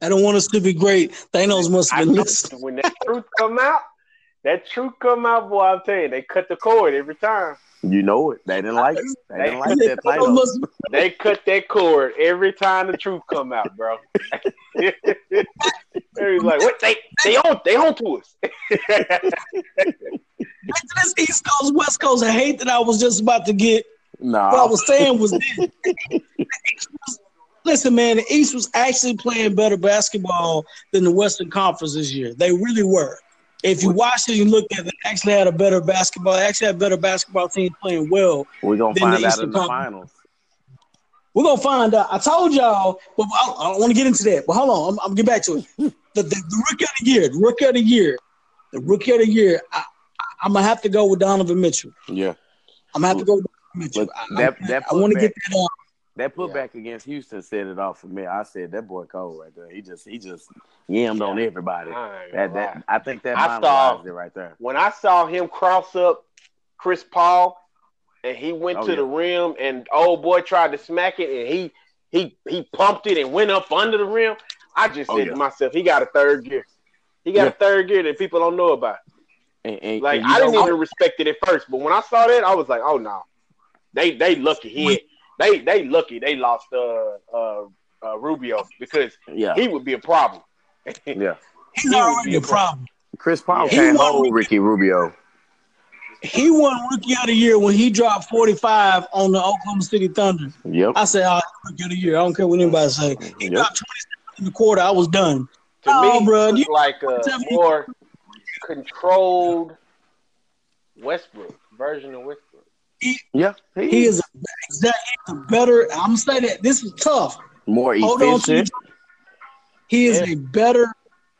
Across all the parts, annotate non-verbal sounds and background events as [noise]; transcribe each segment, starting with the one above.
I don't want us to be great. Thanos must have been listening. When that truth come out, that truth come out, boy, I'm telling you, they cut the cord every time. You know it. They didn't like it. They didn't like that Thanos title. They cut that cord every time the truth come out, bro. [laughs] He's like, what? They they on they on to us. This East Coast, West Coast. I hate that I was just about to get what I was saying was this. [laughs] Listen, man, the East was actually playing better basketball than the Western Conference this year. They really were. If you watched it, you looked at it, they actually had a better basketball, they actually had a better basketball team playing well. we're gonna Then the find out Eastern in the Conference. finals. We're gonna find out. I told y'all, but I don't, I don't want to get into that. But hold on, I'm, I'm gonna get back to it. The, the, the rookie of the year, the rookie of the year, the rookie of the year. I, I, I'm gonna have to go with Donovan Mitchell. Yeah, I'm gonna have to go with Donovan Mitchell. Look, I- that- I, that I want to putback- get that on. That putback against Houston set it off for me. I said that boy cold right there. He just he just yammed on everybody. I That that I think that I saw- it right there. when I saw him cross up Chris Paul and he went Oh, to yeah. the rim and old boy tried to smack it and he he he pumped it and went up under the rim, I just Oh, said yeah. to myself, he got a third gear. He got Yeah. a third gear that people don't know about. And, and, Like and I didn't even respect it at first, but when I saw that, I was like, oh no. They they lucky he they they lucky they lost uh uh, uh Rubio because yeah he would be a problem. yeah. [laughs] He's He would already be a a problem. Chris Paul Yeah. can't hold Ricky Rubio. He won Rookie of the Year when he dropped 45 on the Oklahoma City Thunder. Yep. I said, "Oh, Rookie of the Year." I don't care what anybody say. He Yep. dropped 27 in the quarter. I was done. To Oh, me, bro, he you- was like a more controlled Westbrook version of Westbrook. Yeah. He is a, exact, he's better. I'm gonna say that this is tough. more Hold on to efficient. He is Yeah. a better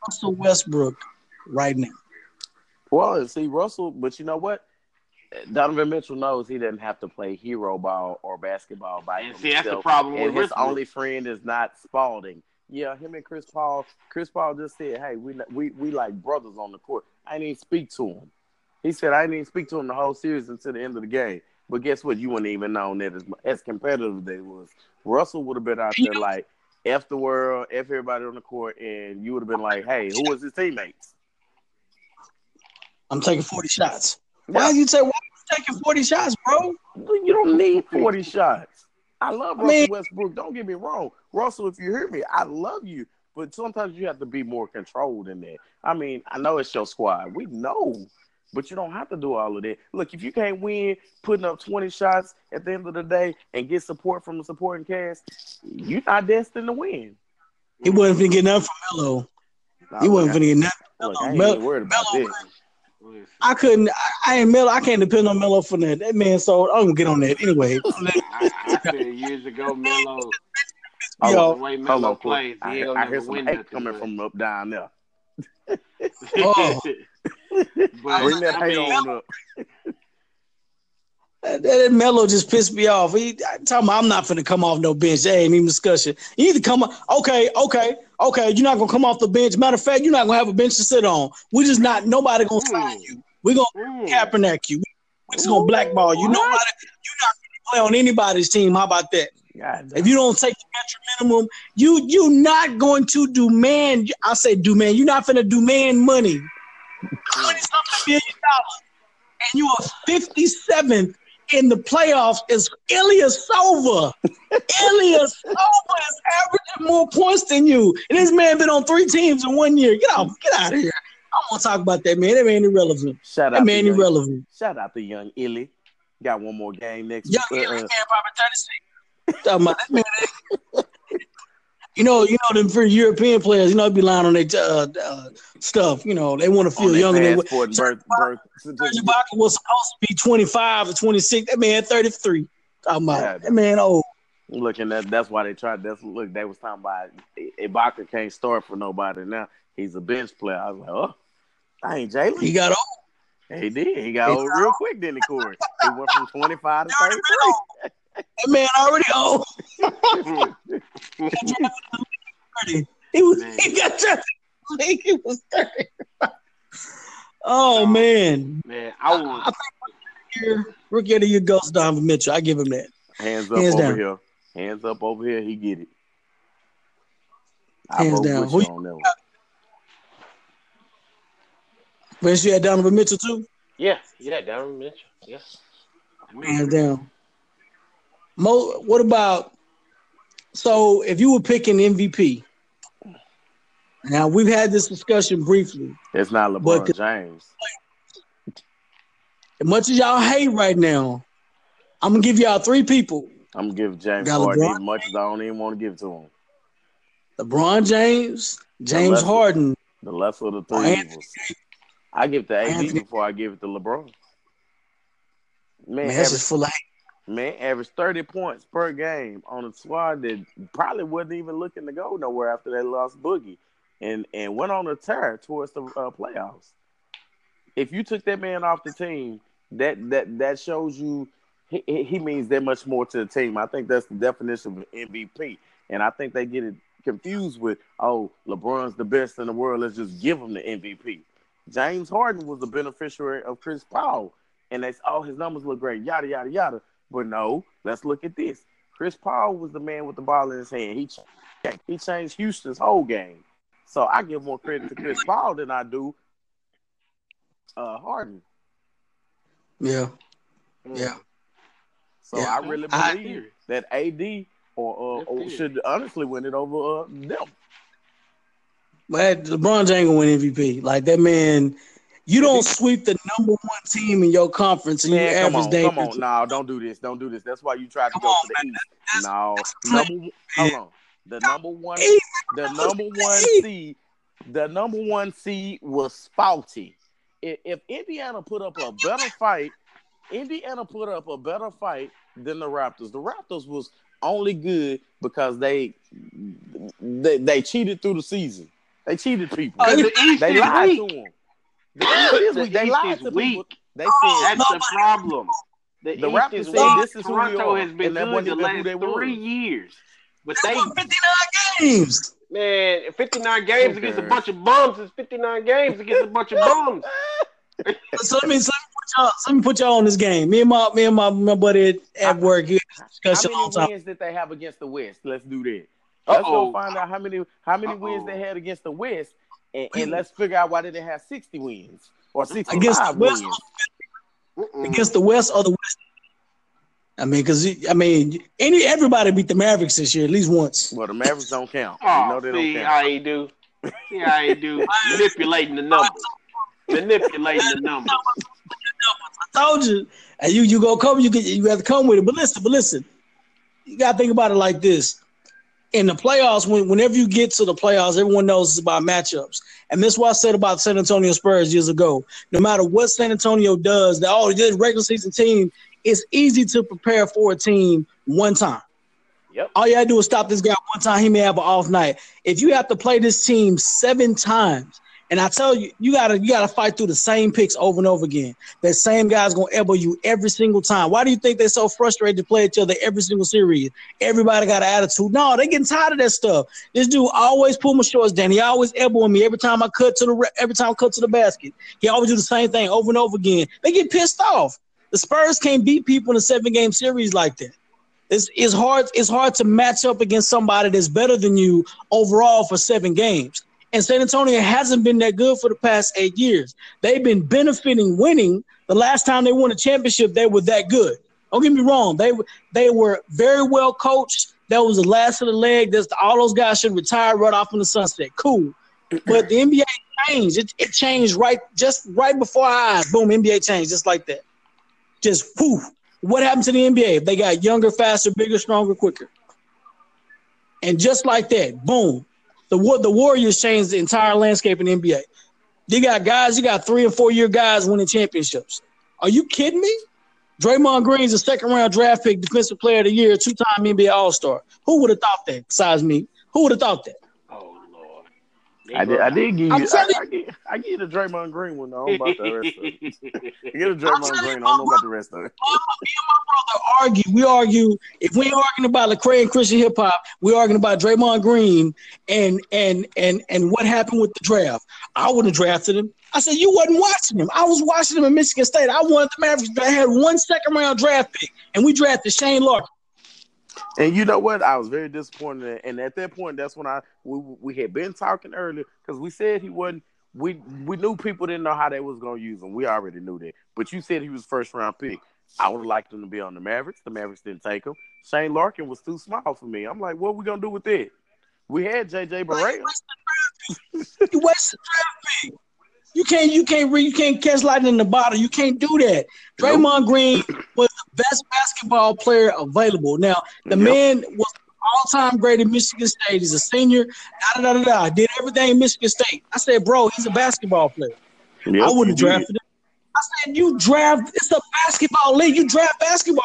Russell Westbrook right now. Well, see Russell, but you know what? Donovan Mitchell knows he doesn't have to play hero ball or basketball by And see, that's the problem And with his Westbrook. only friend is not Spalding. Yeah, him and Chris Paul. Chris Paul just said, "Hey, we we we like brothers on the court." I didn't even speak to him. He said, "I didn't even speak to him the whole series until the end of the game." But guess what? You wouldn't even known that as as competitive as they was. Russell would have been out there like f the world, f everybody on the court, and you would have been like, "Hey, who was his teammates?" I'm taking 40 shots. Why Yeah. did you say why are you taking 40 shots, bro? You don't need 40 shots. I love I Russell mean- Westbrook. Don't get me wrong. Russell, if you hear me, I love you. But sometimes you have to be more controlled in that. I mean, I know it's your squad. We know. But you don't have to do all of that. Look, if you can't win putting up 20 shots at the end of the day and get support from the supporting cast, you're not destined to win. He wasn't finna get nothing from Melo. Nah, He wasn't look, finna get nothing. I, look, I ain't Melo- worried about Melo- this. I couldn't. I, I ain't Melo. I can't depend on Melo for that. That man. So I'm gonna get on that anyway. [laughs] I, I said years ago, Melo, Oh, Yo, the way Melo on, plays, I, he ain't hear- gonna I never hear some win hate coming from up down there. Oh. [laughs] but, Bring that I hate on up. That, that Melo just pissed me off. He I talking about I'm not finna come off no bench. That ain't even discussion. You need to come. Up. Okay, okay, okay. You're not gonna come off the bench. Matter of fact, you're not gonna have a bench to sit on. We just not. Nobody gonna sign you. We gonna mm, Kaepernick you. We just gonna blackball you. Nobody. You're not gonna play on anybody's team. How about that? God If you don't take the veteran minimum, you you're not going to do man. I say do man. You're not finna do man money. Twenty something million dollars, and you are fifty seventh in the playoffs. Is Ilyasova? Elias Silva is averaging more points than you, and this man been on three teams in one year. Get out, get out of here. I don't want to talk about that man. That man irrelevant. Shout That out man irrelevant. shout out to young Illy. Got one more game next Young uh, Illy uh, probably six. Talking about that man. [laughs] You know, you know them for European players. You know, they be lying on their uh, uh, stuff. You know, they want to feel younger than and birth, birth. Ibaka was supposed to be 25 or 26. That man 33. Talking about Yeah. that man old. Looking at that's why they tried. That's look. They was talking about Ibaka can't start for nobody now. He's a bench player. I was like, oh, I ain't Jalen. He got old. He did. He got He old real quick. Then he Corey. He went from twenty five to [laughs] thirty old. [laughs] That man already old. 30. He was Man. he got drafted. in the league, He was 30. oh man. man, I I was think here, rookie of the year goes Donovan Mitchell. I give him that. Hands up Hands over down. here. Hands up over here. He get it. I Hands vote down. with Who you you- on that one. Vince, you had Donovan Mitchell too. Yeah, yeah, Donovan Mitchell. Yeah. Hands down. Mo, what about? So, if you were picking MVP, now we've had this discussion briefly. It's not LeBron But- James. As much as y'all hate right now, I'm gonna give y'all three people: I'm gonna give James Harden as much as I don't even want to give to him. LeBron James, James lesser- Harden. The lesser of the three Anthony evils. I give it to AD Anthony- before I give it to LeBron. Man, Man, that's just full of hate. Man, averaged 30 points per game on a squad that probably wasn't even looking to go nowhere after they lost Boogie and, and went on a tear towards the uh, playoffs. If you took that man off the team, that that that shows you he, he means that much more to the team. I think that's the definition of MVP. And I think they get it confused with, oh, LeBron's the best in the world. Let's just give him the MVP. James Harden was the beneficiary of Chris Paul. And they oh, his numbers look great, yada, yada, yada. But no, let's look at this. Chris Paul was the man with the ball in his hand. He, ch- he changed Houston's whole game. So I give more credit to Chris Paul than I do uh, Harden. Yeah, Mm. yeah. So Yeah. I really I- believe that AD or, uh, or should honestly win it over uh, them. But LeBron ain't gonna win MVP. Like that man, you don't sweep the number one team in your conference and you Man, come average on, Dame. come on. No, don't do this. Don't do this. That's why you tried to Come go on, to the East. No, that's number hold on. The number one, the number one seed, the number one seed was faulty. If, if Indiana put up a better fight, Indiana put up a better fight than the Raptors. The Raptors was only good because they they, they cheated through the season. They cheated people. Because the East they lied weak. to them. The East is weak. They East lied is to people. weak. They said That's the problem. The, The East Raptors is said this is Toronto are, has been and good the last they were. three years. But They they, won 59 games. man, 59 games Who against a bunch of bums is 59 games against a bunch of bums. [laughs] So let me, so let me put y'all, let me put y'all on this game. Me and my me and my, my buddy at, at work, we had How many all the time. wins did they have against the West? Let's do that. Let's Uh-oh. go find out how many how many wins Uh-oh. they had against the West, and, and let's figure out why they didn't have sixty wins or sixty Against five the West, wins. Mm-mm. against the West or the West. I mean, because I mean, any everybody beat the Mavericks this year at least once. Well, the Mavericks don't count. we Oh, know they see don't how count. he do. See how he do. [laughs] Manipulating the numbers. Manipulating the numbers. I told you, and you you go come, you get you have to come with it. But listen, but listen, you gotta think about it like this. In the playoffs, when, whenever you get to the playoffs, everyone knows it's about matchups. And this is what I said about San Antonio Spurs years ago. No matter what San Antonio does, the oh, this regular season team, it's easy to prepare for a team one time. Yep. All you gotta do is stop this guy one time. He may have an off night. If you have to play this team seven times, and I tell you, you gotta you gotta fight through the same picks over and over again. That same guy's gonna elbow you every single time. Why do you think they're so frustrated to play each other every single series? Everybody got an attitude. No, they getting tired of that stuff. This dude always pull my shorts down. He always elbowing me every time I cut to the every time I cut to the basket. He always do the same thing over and over again. They get pissed off. The Spurs can't beat people in a seven game series like that. It's, it's hard. It's hard to match up against somebody that's better than you overall for seven games. And San Antonio hasn't been that good for the past eight years. They've been benefiting winning. The last time they won a championship, they were that good. Don't get me wrong. They were they were very well coached. That was the last of the leg. That's all those guys should retire right off in the sunset. Cool. But the NBA changed. It, it changed right just right before our eyes. Boom, NBA changed just like that. Just poof. What happened to the NBA? They got younger, faster, bigger, stronger, quicker. And just like that, boom, the Wa- the Warriors changed the entire landscape in the NBA. You got guys, you got three and four year guys winning championships. Are you kidding me? Draymond Green's a second round draft pick, defensive player of the year, two time NBA All Star. Who would have thought that? Besides me, who would have thought that? I did. I did give you. I'm I, telling I, get, I get a Draymond Green one. though. I don't know about the rest of it. [laughs] I get a I'm Draymond Green. I don't know about the rest of it. me and my brother argue. We argue. If we ain't arguing about Lecrae and Christian hip hop, we arguing about Draymond Green and and and and what happened with the draft. I wouldn't have drafted him. I said you wasn't watching him. I was watching him in Michigan State. I wanted the Mavericks. I had one second round draft pick, and we drafted Shane Larkin. And you know what? I was very disappointed. And at that point, that's when I we, we had been talking earlier because we said he wasn't. We we knew people didn't know how they was gonna use him. We already knew that. But you said he was first round pick. I would have liked him to be on the Mavericks. The Mavericks didn't take him. Shane Larkin was too small for me. I'm like, what are we gonna do with that? We had JJ Barea. You wasted draft pick. You can't you can't re, you can't catch lightning in the bottle. You can't do that. Draymond Green was the best basketball player available. Now the Yep. man was all time great at Michigan State. He's a senior. Da da da da. Did everything in Michigan State. I said, bro, he's a basketball player. Yep, I wouldn't draft him. I said, you draft. It's a basketball league. You draft basketball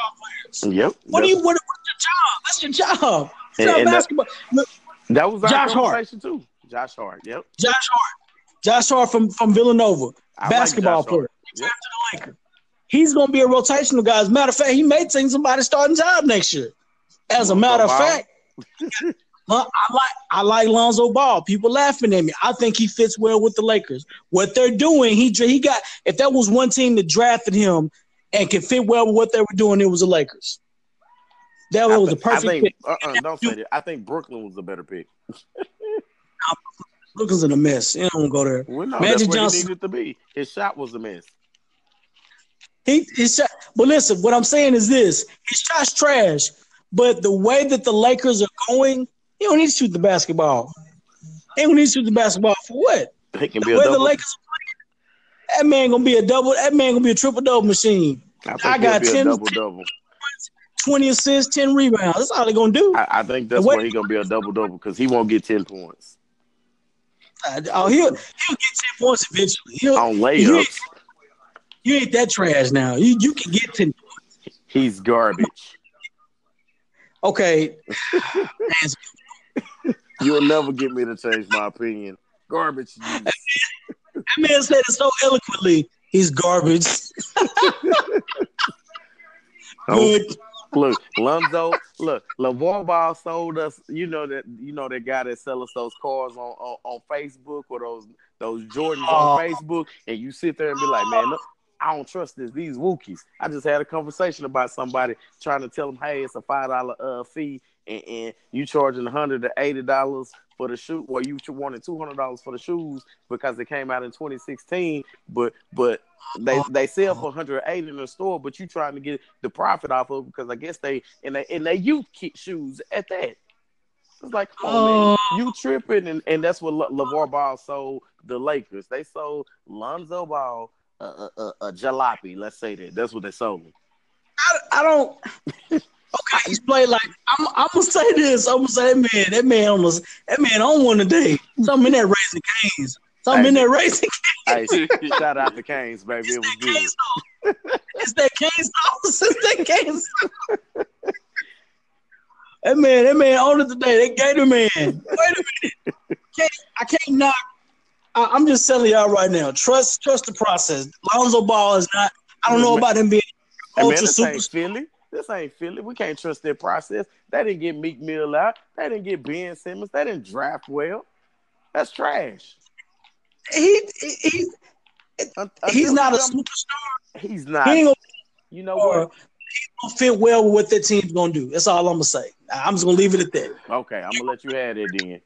players. Yep. What do That's- you? What, what's your job? That's your job. And- Draft and that- basketball. Look, That was our Josh Hart. too. Josh Hart. Yep. Josh Hart. Josh Hart from from Villanova, I basketball Josh player. Hart. He the Lakers. He's going to be a rotational guy. As a matter of fact, he may take somebody starting job next year. As a matter of fact, [laughs] I like I like Lonzo Ball. People laughing at me. I think he fits well with the Lakers. What they're doing, he he got. If that was one team that drafted him and could fit well with what they were doing, it was the Lakers. That was a think- I perfect think, uh-uh, don't say that. I think Brooklyn was a better pick. [laughs] Brooklyn's in a mess. You don't go there. Well, no, Magic Johnson- he needed to be. His shot was a mess. He his shot, but listen, what I'm saying is this: his shot's trash. But the way that the Lakers are going, he don't need to shoot the basketball. He don't need to shoot the basketball for what? He can The be a the. Lakers are playing, that man gonna be a double. That man gonna be a triple double machine. I, I got 10 double double. Twenty assists, ten rebounds. That's all they're gonna do. I, I think that's where he's gonna be a double double because he won't get ten points Uh, oh, he'll he'll get ten points eventually. He'll, on you, layups. ain't, you ain't that trash now. You you can get ten. points. He's garbage. Okay, [laughs] You'll never get me to change my opinion. Garbage. that man said it so eloquently. He's garbage. [laughs] Good. Look, Lonzo, look, LeVar Ball sold us. You know that you know that guy that sell us those cars on, on, on Facebook or those those Jordans Oh. on Facebook, and you sit there and be like, man, look, I don't trust this. These Wookiees. I just had a conversation about somebody trying to tell them, hey, it's a five dollar uh, fee, and, and you charging hundred to eighty dollars for the shoe. Well, you wanted two hundred dollars for the shoes because they came out in 2016, but but they oh. they sell for 180 in the store, but you trying to get the profit off of because I guess they and they and they youth kit shoes at that. It's like, come on, man, you oh. tripping, and, and that's what Le- LeVar Ball sold the Lakers. They sold Lonzo Ball a, a, a, a jalopy. Let's say that. That's what they sold him. I, I don't. [laughs] Okay, he's played like I'm. I'm gonna say this. I'm gonna say that man. That man almost That man on one today. Something in that Raising Cane's. Something in that raising [laughs] Hey, shout out to Canes, baby. It was good. canes. It's [laughs] that cane sauce. It's that cane sauce. That man. That man on it today. That Gator man. Wait a minute. Can't, I can't knock. I, I'm just telling y'all right now. Trust. Trust the process. Lonzo Ball is not. I don't know about him being Hey, man, ultra this super. ain't Philly. This ain't Philly. We can't trust their process. They didn't get Meek Mill out. They didn't get Ben Simmons. They didn't draft well. That's trash. He, he, he he's not a superstar. He's He not. ain't gonna You know what? don't fit well with what the team's gonna do. That's all I'm gonna say. I'm just gonna leave it at that. Okay, I'm gonna let you have it then.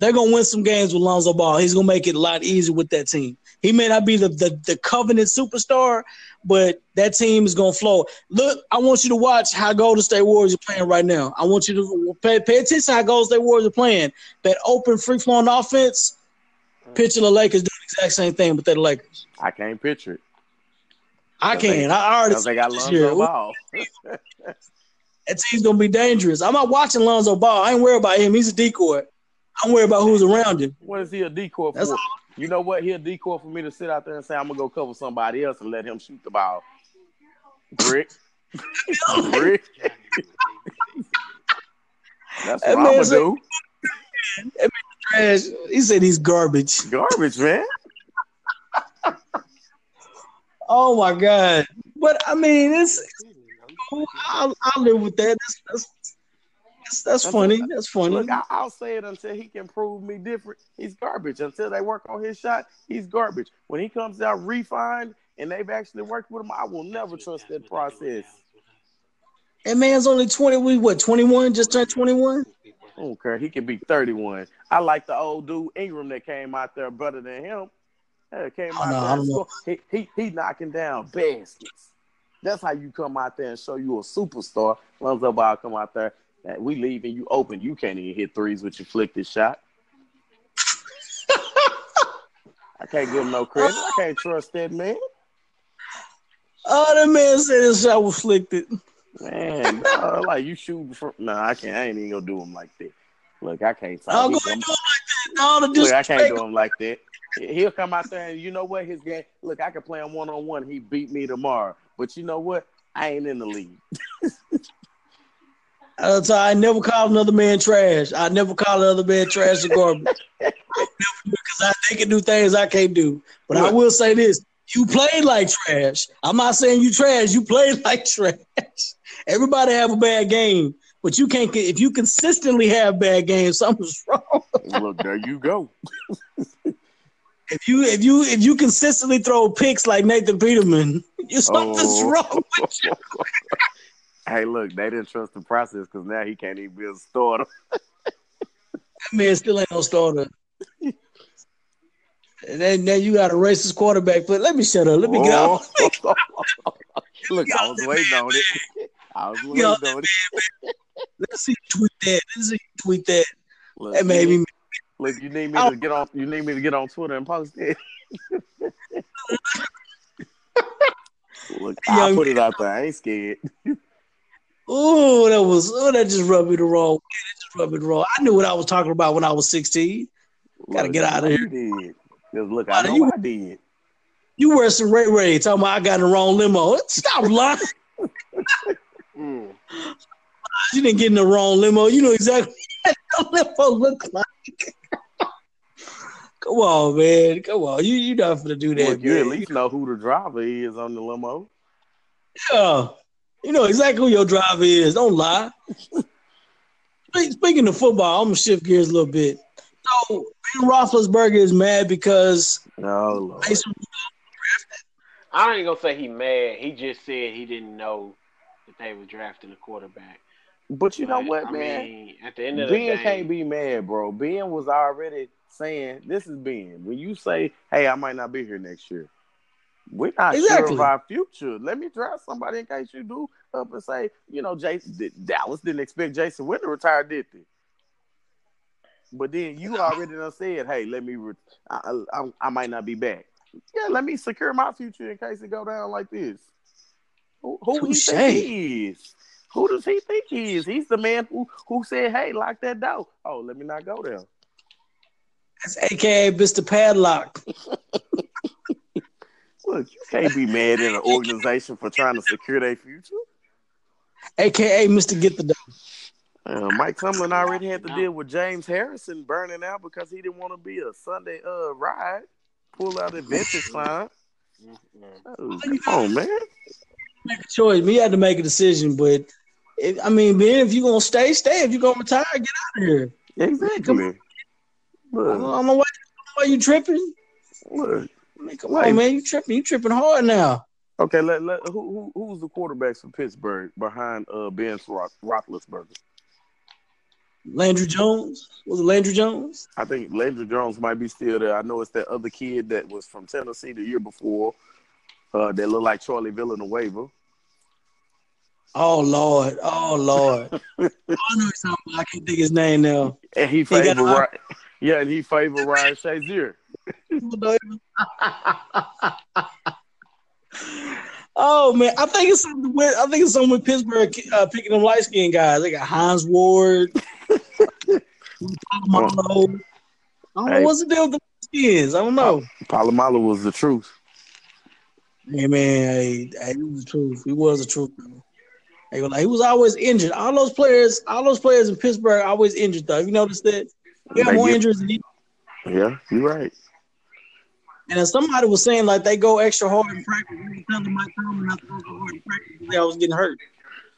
They're gonna win some games with Lonzo Ball. He's gonna make it a lot easier with that team. He may not be the, the, the covenant superstar, but that team is gonna flow. Look, I want you to watch how Golden State Warriors are playing right now. I want you to pay, pay attention to how Golden State Warriors are playing. That open, free flowing offense. Picture the Lakers doing the exact same thing with the Lakers. I can't picture it. I Because they- I already Because they got this year. Lonzo Ball. [laughs] that team's gonna be dangerous. I'm not watching Lonzo Ball. I ain't worried about him. He's a decoy. I'm worried about who's around him. What is he a decoy That's for? all. You know what? He a decoy for me to sit out there and say I'm gonna go cover somebody else and let him shoot the ball. Brick. [laughs] Brick. That's [laughs] That what I'm gonna man's a- do. Trash. He said he's garbage. Garbage, man. [laughs] Oh my god. But I mean, it's I'll, I'll live with that. That's that's that's, that's funny. That's funny. Look, I, I'll say it until he can prove me different. He's garbage. Until they work on his shot, he's garbage. When he comes out refined and they've actually worked with him, I will never trust that process. That man's only 20. We what 21? Just turned 21. I don't care. He could be 31. I like the old dude Ingram that came out there better than him. Yeah, came out there. and score- He, he he knocking down baskets. That's how you come out there and show you a superstar. Lonzo Ball come out there. That we leave and you open. You can't even hit threes with your flicked shot. I can't give him no credit. I can't trust that man. Oh, that man said his shot was flicked. Man, [laughs] dog, like you shooting from. No, I can't. I ain't even gonna do them like that. Look, I can't talk. I'll He go come- and do it like that. The Look, I can't do him like that. He'll come out there and you know what? His game. Look, I can play him one on one. He beat me tomorrow. But you know what? I ain't in the league. [laughs] Uh, so I never call another man trash. I never call another man trash or garbage. Because [laughs] I, they can do things I can't do. But I will say this: you played like trash. I'm not saying you trash. You played like trash. Everybody have a bad game, but you can't. If you consistently have bad games, [laughs] something's wrong. Look, there you go. [laughs] If you if you if you consistently throw picks like Nathan Peterman, [laughs] you something's Oh. wrong with you. hey, look, they didn't trust the process because now he can't even be a starter. That man still ain't no starter. And then, then you got a racist quarterback. But let me shut up. Let me get Oh. off. look, I was waiting on it. I was waiting Yo, on it. Let's see you tweet that. Let's see you tweet that. Look, That made me. look, you need me to get on. You need me to get on Twitter and post it. [laughs] look, I put it out there. I ain't scared. Oh, that was. Oh, that just rubbed me the wrong. way. That just rubbed me the wrong. I knew what I was talking about when I was 16. Gotta Look, get out of here. You did. 'Cause look, I know you- I did. You were some Ray Ray talking about I got in the wrong limo. Stop lying. [laughs] You didn't get in the wrong limo. You know exactly what the limo look like. Come on, man. Come on. You you not gonna do that, Look, you at least know who the driver is on the limo. Yeah. You know exactly who your driver is. Don't lie. Speaking of football, I'm gonna shift gears a little bit. So Ben Roethlisberger is mad because Oh Lord. I ain't gonna say he mad. He just said he didn't know that they were drafting a quarterback. But you know what, I man? mean, at the end of the day, Ben day, can't be mad, bro. Ben was already saying, "This is Ben." When you say, "Hey, I might not be here next year," we're not sure Exactly. of our future. Let me draft somebody in case you do up and say, you know, Jason Dallas didn't expect Jason Witten to retire, did they? But then you already done said, "Hey, let me. Re- I, I, I might not be back. Yeah, let me secure my future in case it go down like this." Who, who he think he is? Who does he think he is? He's the man who who said, "Hey, lock that door." Oh, let me not go there. That's AKA Mr. Padlock. [laughs] Look, you can't be mad at an organization for trying to secure their future. AKA Mr. Get the Door. Uh, Mike Tomlin already had to deal with James Harrison burning out because he didn't want to be a Sunday uh ride. Pull out adventure [laughs] sign. Mm-mm. Oh, come on, man. Make a choice. We had to make a decision, but if, I mean, man, if you're gonna stay, stay. If you're gonna retire, get out of here. Exactly. I don't, I don't why, I don't know why you tripping. look. I mean, come on, man, you tripping. You tripping hard now. Okay, let, let who, who who's the quarterbacks for Pittsburgh behind uh Ben Roethlisberger? Landry Jones was it Landry Jones? I think Landry Jones might be still there. I know it's that other kid that was from Tennessee the year before. Uh, that looked like Charlie Villanueva. Oh Lord, oh Lord. [laughs] I know about. I can't think his name now. And he got favored Ryan, yeah, and he favored Ryan Shazier. [laughs] oh man, I think it's something with I think it's something with Pittsburgh uh, picking them light skinned guys. They got Hines Ward, [laughs] Polamalu. I don't know Hey. what's the deal with the skins. I don't know. Polamalu was the truth. Hey man, hey, hey, he was the truth. He was the truth. Man. Like, he was always injured. All those players, all those players in Pittsburgh, always injured. Though, you noticed that? He had more injuries than he. Yeah, you're right. And then somebody was saying like they go extra hard in practice. They were telling Mike Tomlin not to go hard in practice they always getting hurt.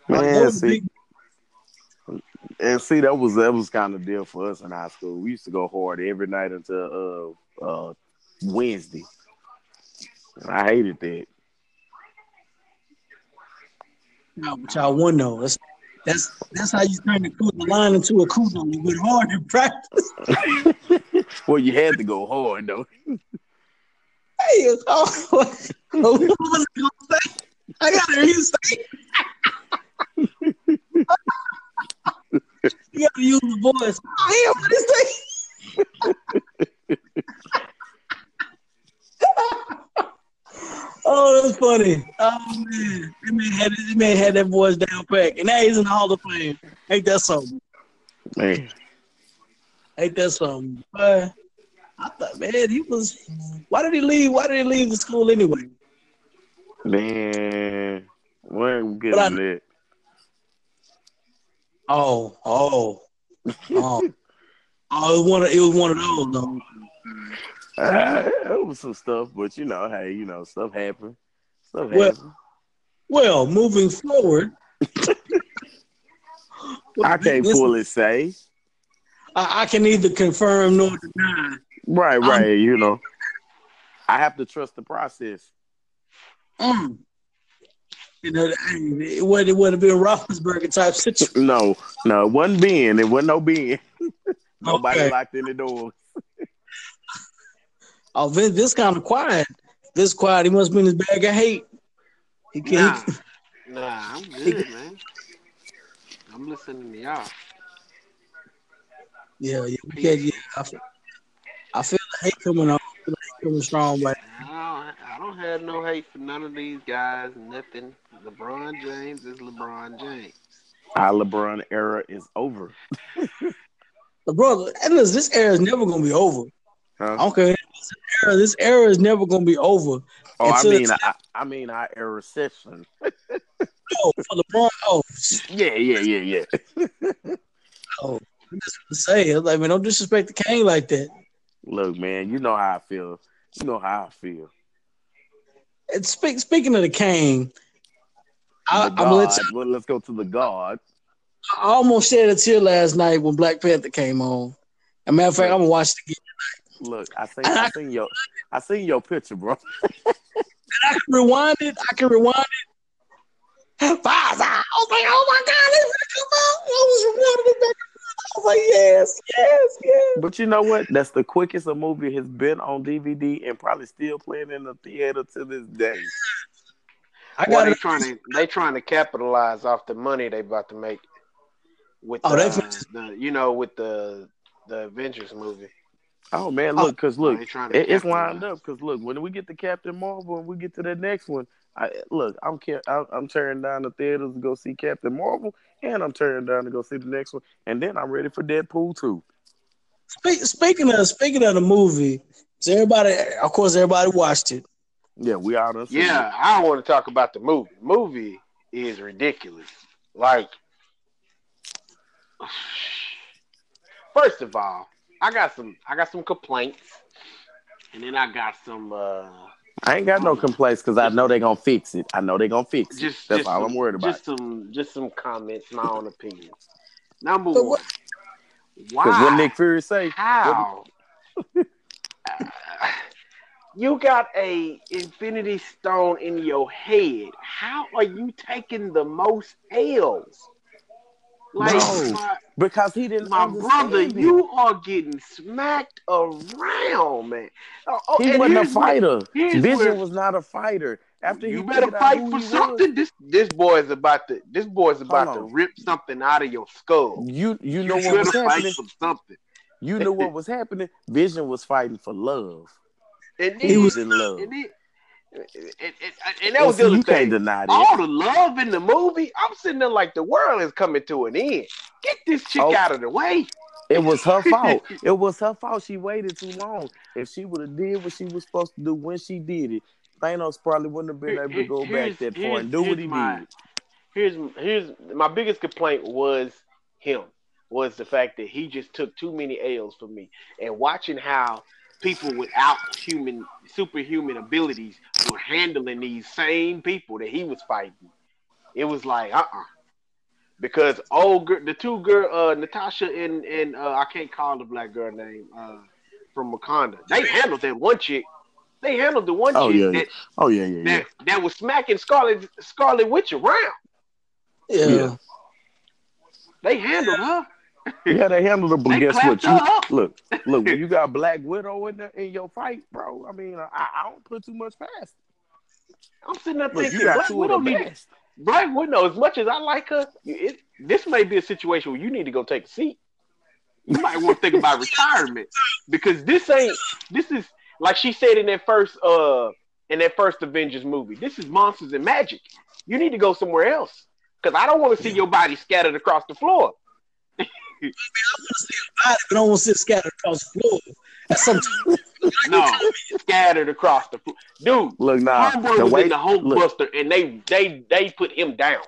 Man, those see, big- and see that was that was kind of deal for us in high school. We used to go hard every night until uh uh Wednesday. I hated that. But y'all won though. That's that's that's how you turn the, the line into a kudo. You went hard in practice. [laughs] well, you had to go hard though. Hey, what was [laughs] I? I gotta hear you you gotta use the voice. I hear what he [laughs] say. Oh, that's funny. Oh man, that man had that man had that voice down pack, and now he's in the Hall of Fame. Ain't that something? Man, Ain't that something? Uh, I thought, man, he was. Why did he leave? Why did he leave the school anyway? man, But I- getting that. Oh, oh, [laughs] oh, oh! It was one of it was one of those though. [laughs] It was some stuff, but you know, hey, you know, stuff happened. Stuff Well, happen. Well, moving forward, [laughs] I can't fully say. I, I can neither confirm nor deny. Right, I'm- right. you know, I have to trust the process. Mm. You know, it would it would have been Roethlisberger type [laughs] situation. No, no, it wasn't being. It wasn't no being. Nobody Okay. locked in the door. Oh, Vince, this kind of quiet. This quiet. He must be in his bag of hate. He can. Nah, He, nah, I'm [laughs] good, man. I'm listening to y'all. yeah, yeah, we can't, yeah. I feel, I feel the hate coming on. I feel the hate coming strong, but I don't, I don't have no hate for none of these guys. Nothing. LeBron James is LeBron James. Our LeBron era is over. [laughs] but brother, and listen, this era is never gonna be over. I Huh? don't care. This era, this era is never gonna be over. Oh, I mean, I, I mean, our era session. [laughs] Oh, for LeBron. Oh, Yeah, yeah, yeah, yeah. oh. I'm just gonna say, it. like, man, don't disrespect the king like that. Look, man, you know how I feel. You know how I feel. And speak, speaking of the king, I, The I'm gonna let God. you, Well, let's go to the God. I almost shed a tear last night when Black Panther came on. As a matter of fact, I'm gonna watch it again. Look, I seen, I seen your, I seen your picture, bro. I can rewind it. I can rewind it. Faza. I was like, oh my god, it's gonna come out. I was rewinding it back. I was like, yes, yes, yes. But you know what? That's the quickest a movie has been on DVD and probably still playing in the theater to this day. I Well, got they it. trying to they trying to capitalize off the money they about to make with Oh, the, they the you know with the the Avengers movie. Oh man, Oh. look, cause look, They trying to it, it's capitalize. lined up. Cause look, when we get to Captain Marvel and we get to the next one, I look, I'm I'm, I'm tearing down the theaters to go see Captain Marvel, and I'm tearing down to go see the next one, and then I'm ready for Deadpool too. Speak, speaking of speaking of the movie, so everybody, of course, everybody watched it. Yeah, we all done. seen Yeah, I don't want to talk about the movie. Movie is ridiculous. Like, [sighs] first of all, I got some I got some complaints, and then I got some uh I ain't got no complaints because I know they gonna fix it. I know they gonna fix it. just That's just all some, I'm worried about. Just some just some comments, my own opinions. Number So one, what- why? Because what Nick Fury say? How? Uh, [laughs] you got a infinity stone in your head. How are you taking the most L's? Like No. my, Because he didn't my brother, it. you are getting smacked around, man. Oh, oh, He wasn't a fighter. Vision was not a fighter. After you better fight for was, something. This this boy is about to this boy is about to rip something out of your skull. you you know you what was happening. for something. You know what was happening. Vision was fighting for love. And He was in love. And, and, that was the other you thing. can't deny that. All the love in the movie, I'm sitting there like the world is coming to an end. Get this chick Oh. out of the way. It was her fault. [laughs] It was her fault. She waited too long. If she would have did what she was supposed to do when she did it, Thanos probably wouldn't have been able to go here's- back that far and do what he my- did. Here's here's my biggest complaint was him was the fact that he just took too many L's for me and watching how people without human superhuman abilities were handling these same people that he was fighting. It was like uh uh because old girl, the two girl uh Natasha and and uh, I can't call the black girl name uh from Wakanda. They handled that one chick. They handled the one Oh, chick yeah, that Oh yeah, yeah, yeah. that, that was smacking Scarlet Scarlet Witch around. Yeah. Yeah. They handled her. Yeah, they handled it, [laughs] but They guess what? You look, look. When you [laughs] got Black Widow in there in your fight, bro. I mean, I, I don't put too much past. I'm sitting there. Look, thinking, Black Widow of the need best. Black Widow. As much as I like her, it, this may be a situation where you need to go take a seat. You might want to think about retirement because this ain't. This is like she said in that first uh in that first Avengers movie. This is monsters and magic. You need to go somewhere else because I don't want to see your body scattered across the floor. I want to stay about it, but I don't want to sit scattered across the floor. That's some No, [laughs] scattered across the floor, dude. Look, nah. Homeboy The was way, in the Hulk look, Buster, and they they they put him down.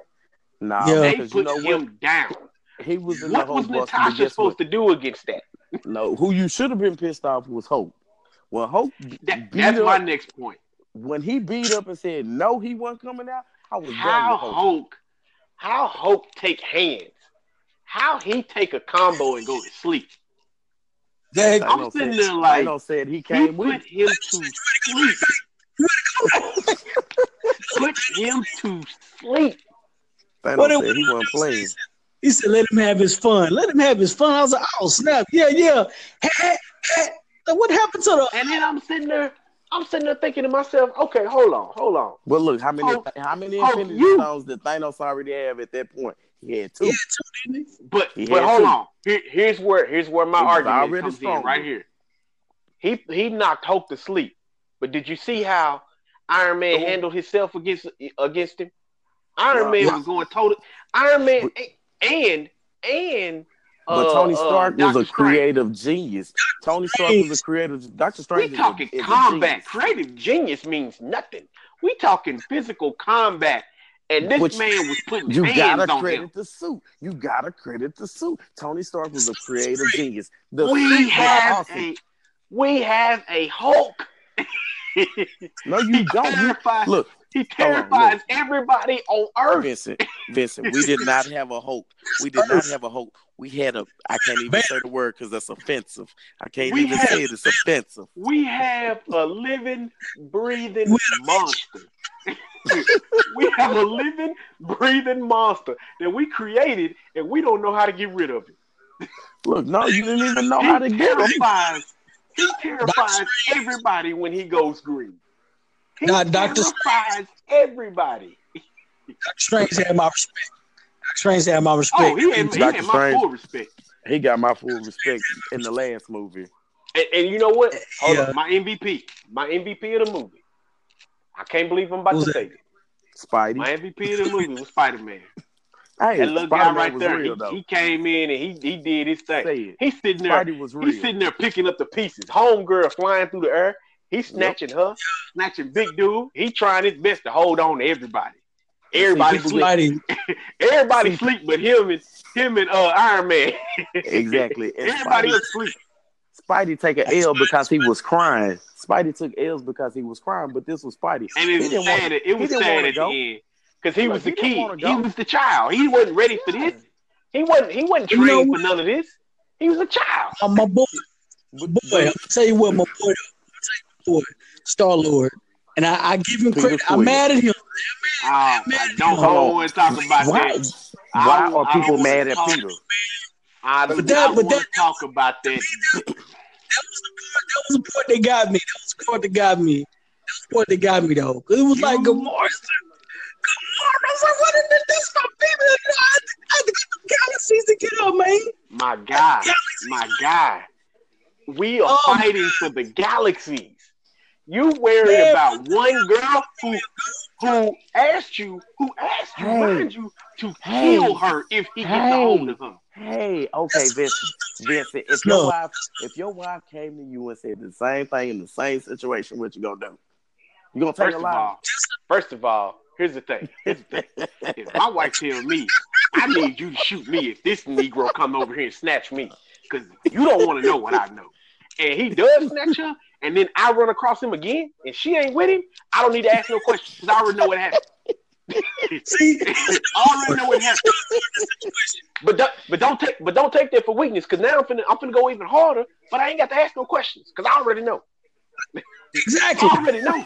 nah, Yeah. They because you put know what? him down. He was in What the was whole Buster, Natasha supposed what? to do against that? No, who you should have been pissed off was Hope. Well, Hope that that's up, my next point. when he beat up and said no, he wasn't coming out. I was done How with Hope. Hulk, how Hulk take hands? How he take a combo and go to sleep? that. I'm sitting said- there like, Thanos said he He came with. put him to sleep. put him to sleep. Thanos What it- said he wasn't playing. He said, "Let him have his fun. Let him have his fun." I was like, "Oh snap! Yeah, yeah." Hey, hey, hey. What happened to the? And then I'm sitting there, I'm sitting there thinking to myself, okay, hold on, hold on. But look, how many Hulk- how many Hulk, Infinity you- Stones did Thanos already have at that point? He had two. Yeah, too, didn't he? But He but hold two. on. Here, here's where here's where my He argument already comes stronger. in right here. He he knocked Hulk to sleep. But did you see how Iron Man Oh. handled himself against against him? Iron Yeah. Man Yeah. was going total. Iron Man and and But uh, Tony uh, Stark was Doctor a Strange. creative genius. Tony Stark was a creative. Doctor Strange We is a- talking is a combat. genius. Creative genius means nothing. We talking physical combat, and this Which- man was putting You gotta credit him. the suit. You gotta credit the suit. Tony Stark was a creative genius. The We have awesome. a we have a Hulk. No, you [laughs] don't. You, look, he on, terrifies everybody on Earth. Vincent. Vincent, we did not have a hope. We did not have a hope. We had a. I can't even Man. say the word because that's offensive. I can't We even had- say it. It's offensive. We have a living, breathing monster. [laughs] we have a living, breathing monster that we created, and we don't know how to get rid of it. Look, no, you didn't even know how to he get him. terrifies. He terrifies everybody when he goes green. He Nah, Dr. terrifies everybody. Doctor Strange had my respect. Doctor Strange had my respect. Oh, he had, he Dr. had my Strange. full respect. He got my full respect in the last movie. And, and you know what? Hold Yeah. on, my MVP, my MVP of the movie. I can't believe I'm about Who's to that? say it. Spidey. My MVP of the movie was Spider Man. [laughs] hey, That little guy Spider-Man right there, real he, he came in and he he did his thing. He's sitting there, Spidey was real. he's sitting there picking up the pieces. Homegirl flying through the air. He's snatching her, snatching big dude. He trying his best to hold on to everybody. Everybody people sleep. Spidey, Everybody See- sleep, but him and him and uh, Iron Man. Exactly. And Everybody Spidey- else sleep. Spidey take an L because he was crying. Spidey took L's because he was crying, but this was Spidey. And He it was didn't sad. want- it he was didn't sad wanna at go. the end because he Look, was the he kid. He was the child. He wasn't ready for this. He wasn't. He wasn't You know trained for none of this. He was a child. uh, my boy, But, boy. I'm gonna tell you what, my boy, I'm gonna tell you what, boy, Star Lord, and I, I give him credit. I'm mad at him. Ah, don't Hold on. want to talk about why, that. why I- are people wanna mad at talk- Peter? I don't But that- but want that- to talk about that. That was the part. That was the part that got me. That was the part that got me. That was the part that got me though. 'Cause it was like You- Gamora. Gamora. I was like, what is this? This my people. I had to, I had to get the galaxies to get up, man. My guy, my guy. We are Oh. fighting for the galaxies. You worried Man. about one girl who who asked you, who asked you, Hey. mind you, to Hey. kill her if he gets Hey. a hold of her. Hey, okay, Vincent. Vincent, if That's your love. wife, if your wife came to you and said the same thing in the same situation, what you gonna do? You gonna take First a of lie? all, first of all, here's the thing. Here's the thing. If my wife tell me, I need you to shoot me if this Negro come over here and snatch me, because you don't want to know what I know. And he does snatch her, and then I run across him again, and she ain't with him. I don't need to ask no questions because I already know what happened. [laughs] See, [laughs] I already know what happened. But don't, but don't take but don't take that for weakness because now I'm finna I'm finna go even harder. But I ain't got to ask no questions because I already know. exactly. [laughs] I already know.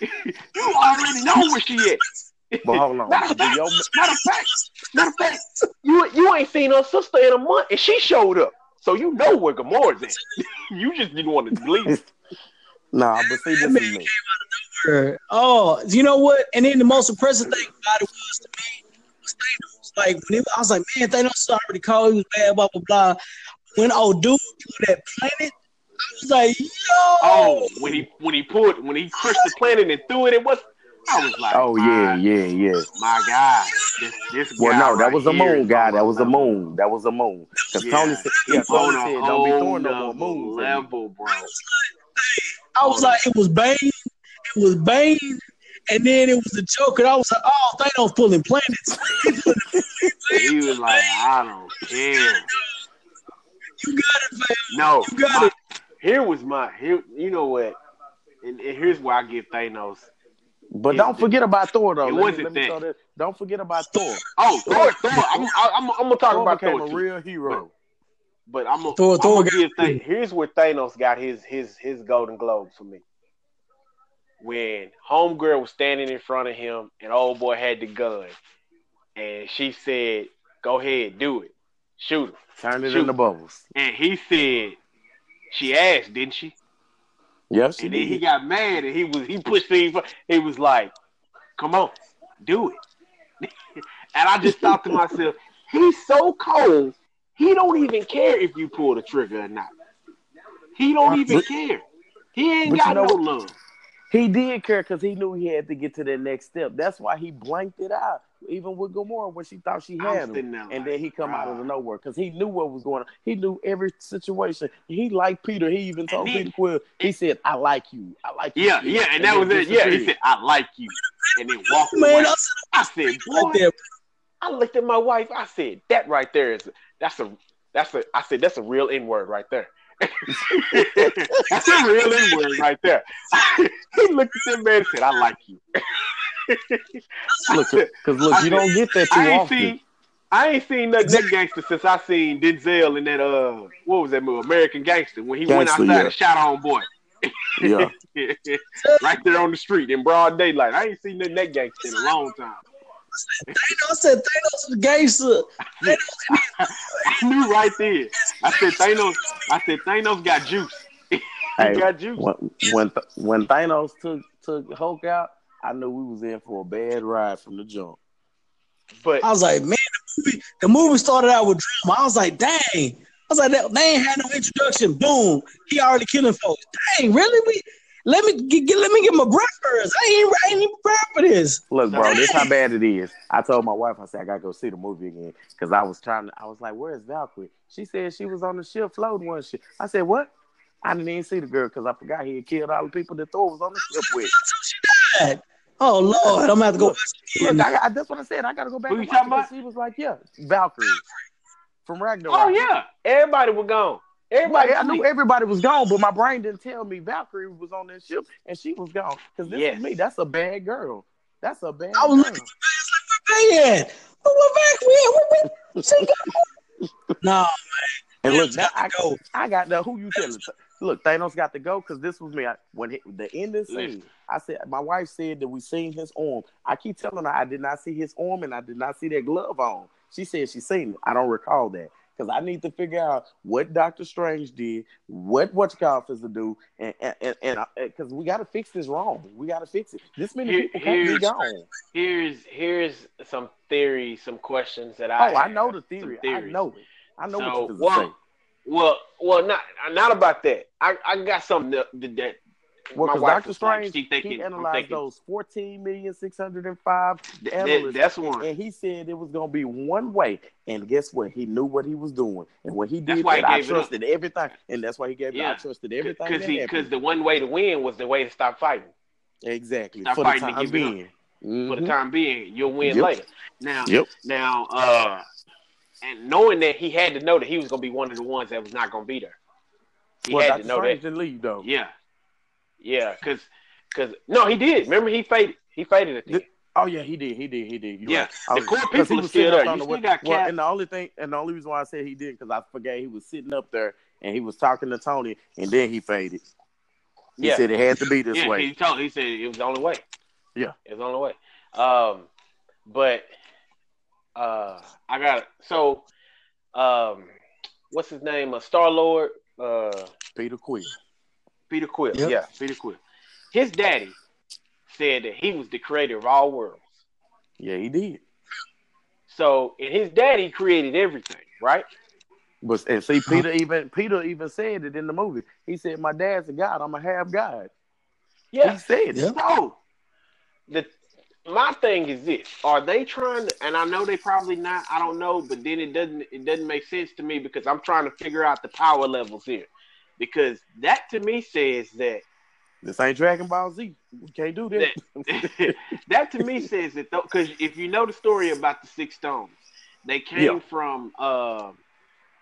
you already know where she is. But hold on. Matter, Do your- matter of fact, matter of fact, you you ain't seen her sister in a month, and she showed up. So you know where Gamora's at. [laughs] you just didn't want to believe. Nah, but see, this is me. Sure. Oh, you know what? And then the most impressive thing about it was to me was Thanos. Like when he, I was like, man, Thanos is already called. He was bad, blah blah blah. When old dude threw that planet, I was like, yo. Oh, when he when he pulled when he crushed the planet and threw it, it was. I was like, Oh yeah, yeah, yeah. my God, this this Well, guy no, that right was a moon guy. That was a moon. That was a moon. Because Yeah, Tony said, yeah, Tony said, don't be throwing no more nother moons. Level, bro. I was like, it was Bane, it was Bane, and then it was the Joker. I was like, oh, Thanos pulling planets. [laughs] He pulling- He was like, I don't care. you got it, fam. No, You got my- it. here was my here. You know what? And, and here's where I give Thanos. But It- don't forget about Thor, though. it Let me- wasn't let me that. throw this- Don't forget about [laughs] Thor. Oh, Thor, Thor. I'm, I'm, I'm gonna talk Thor about became Thor a real hero. But I'm gonna, Thor- I'm Thor gonna give Thanos. Here's where Thanos got his his his Golden Globe for me. When Homegirl was standing in front of him and old boy had the gun, and she said, "Go ahead, do it, shoot him." Turn it Shoot. into bubbles. And he said, "She asked, didn't she?" Yep, she And then he got mad and he was he pushed things. He was like, "Come on, do it." [laughs] and I just thought to myself, he's so cold. He don't even care if you pull the trigger or not. He don't even care. He ain't but you got know no what? love. He did care because he knew he had to get to the next step. That's why he blanked it out, even with Gamora when she thought she had him. sitting And like, then he come out of the nowhere because he knew what was going on. He knew every situation. He liked Peter. He even told then- Peter Quill. He said, "I like you. I like you." Yeah, yeah, and, that was it. Yeah, he said, "I like you," and then walked Man, away. I I said, said "Boy," right there. I looked at my wife. I said, "That right there is that's a that's a I said, "That's a real N word right there." [laughs] that's a real N word right there. [laughs] he looked at that man and said, "I like you." [laughs] Look, because look, you don't get that too I ain't often. seen. I ain't seen nothing that gangster since I seen Denzel in that uh what was that movie American Gangster when he went outside yeah. and shot on boy Yeah, [laughs] right there on the street in broad daylight. I ain't seen nothing that gangster in a long time. I said Thanos was a gangster. [laughs] I knew right there. I said Thanos. I said Thanos got juice. [laughs] he Hey, got juice. when when when Thanos took took Hulk out, I knew we was in for a bad ride from the jump. But I was like, man, the movie, the movie started out with drama. I was like, dang. I was like, they ain't had no introduction. Boom, he already killing folks. Dang, really? We let me get, get let me get my breath first. I ain't, I ain't even prepared for this. Look, bro, this how bad it is. I told my wife, I said I gotta go see the movie again because I was trying to. I was like, "Where's Valkyrie?" She said she was on the ship floating one shit. I said, "What?" I didn't even see the girl because I forgot he had killed all the people that Thor was on the ship with. She died. Oh Lord, I'm gonna have to go Look, watch it Look, again. I, I, that's what I said. I gotta go back. Who and you watch talking it 'cause She was like, "Yeah, Valkyrie from Ragnarok." oh yeah, everybody was gone. Everybody. Well, I knew everybody was gone, but my brain didn't tell me Valkyrie was on that ship and she was gone. Because this Yes. is me. That's a bad girl. That's a bad [laughs] I was girl. looking for man. But what back? We, we, we, she got no. And look, now I, go. I got the who you telling? Look, Thanos got to go because this was me. I, when he, the ending scene, Listen. I said my wife said that we seen his arm. I keep telling her I did not see his arm and I did not see that glove on. She said she seen it. I don't recall that because I need to figure out what Doctor Strange did, what what is to do, and and and because uh, we got to fix this wrong. We got to fix it. This many Here- people can't be here's- gone. Here's here's some theory, some questions that oh, I. Oh, I know the theory. I know it. I know So, what you're well. Well, well, not not about that. I, I got something that, that Well, because Doctor was like, Strange, thinking, he analyzed thinking, those fourteen million six hundred and five th- analysts, that's one. and he said it was going to be one way. And guess what? He knew what he was doing, and when he That's did that, I gave it up. trusted everything, and that's why he gave it. I Yeah. trusted everything Because he because the one way to win was the way to stop fighting. exactly Stop for the fighting to time give it up. being. For the Mhm. time being, you'll win Yep. later. Now, Yep. now, uh, and knowing that he had to know that he was going to be one of the ones that was not going to be there. He Well, had to know that. leave though. Yeah, yeah, because because no, he did. Remember, he faded. He faded at the The- Oh yeah, he did. He did. He did. You're Yeah, right. the core people was still there. on You the still got well, Cap. and the only thing, and the only reason why I said he did because I forgot he was sitting up there and he was talking to Tony, and then he faded. He Yeah. said it had to be this yeah, way. he told. He said it was the only way. Yeah. it was the only way. Um, but uh, I got so um, what's his name? A uh, Star Lord. Uh, Peter Quill. Peter Quill. Yep. Yeah, Peter Quill. His daddy said that he was the creator of all worlds. Yeah, he did. So, and his daddy created everything, right? But and see, Peter even Peter even said it in the movie. He said, "My dad's a god. I'm a half god." Yeah, he said it. No, the my thing is this: Are they trying to? And I know they probably not. I don't know, but then it doesn't. It doesn't make sense to me because I'm trying to figure out the power levels here. Because that to me says that this ain't Dragon Ball Z. We can't do that. That, [laughs] that to me says that because if you know the story about the six stones, they came yeah. from uh,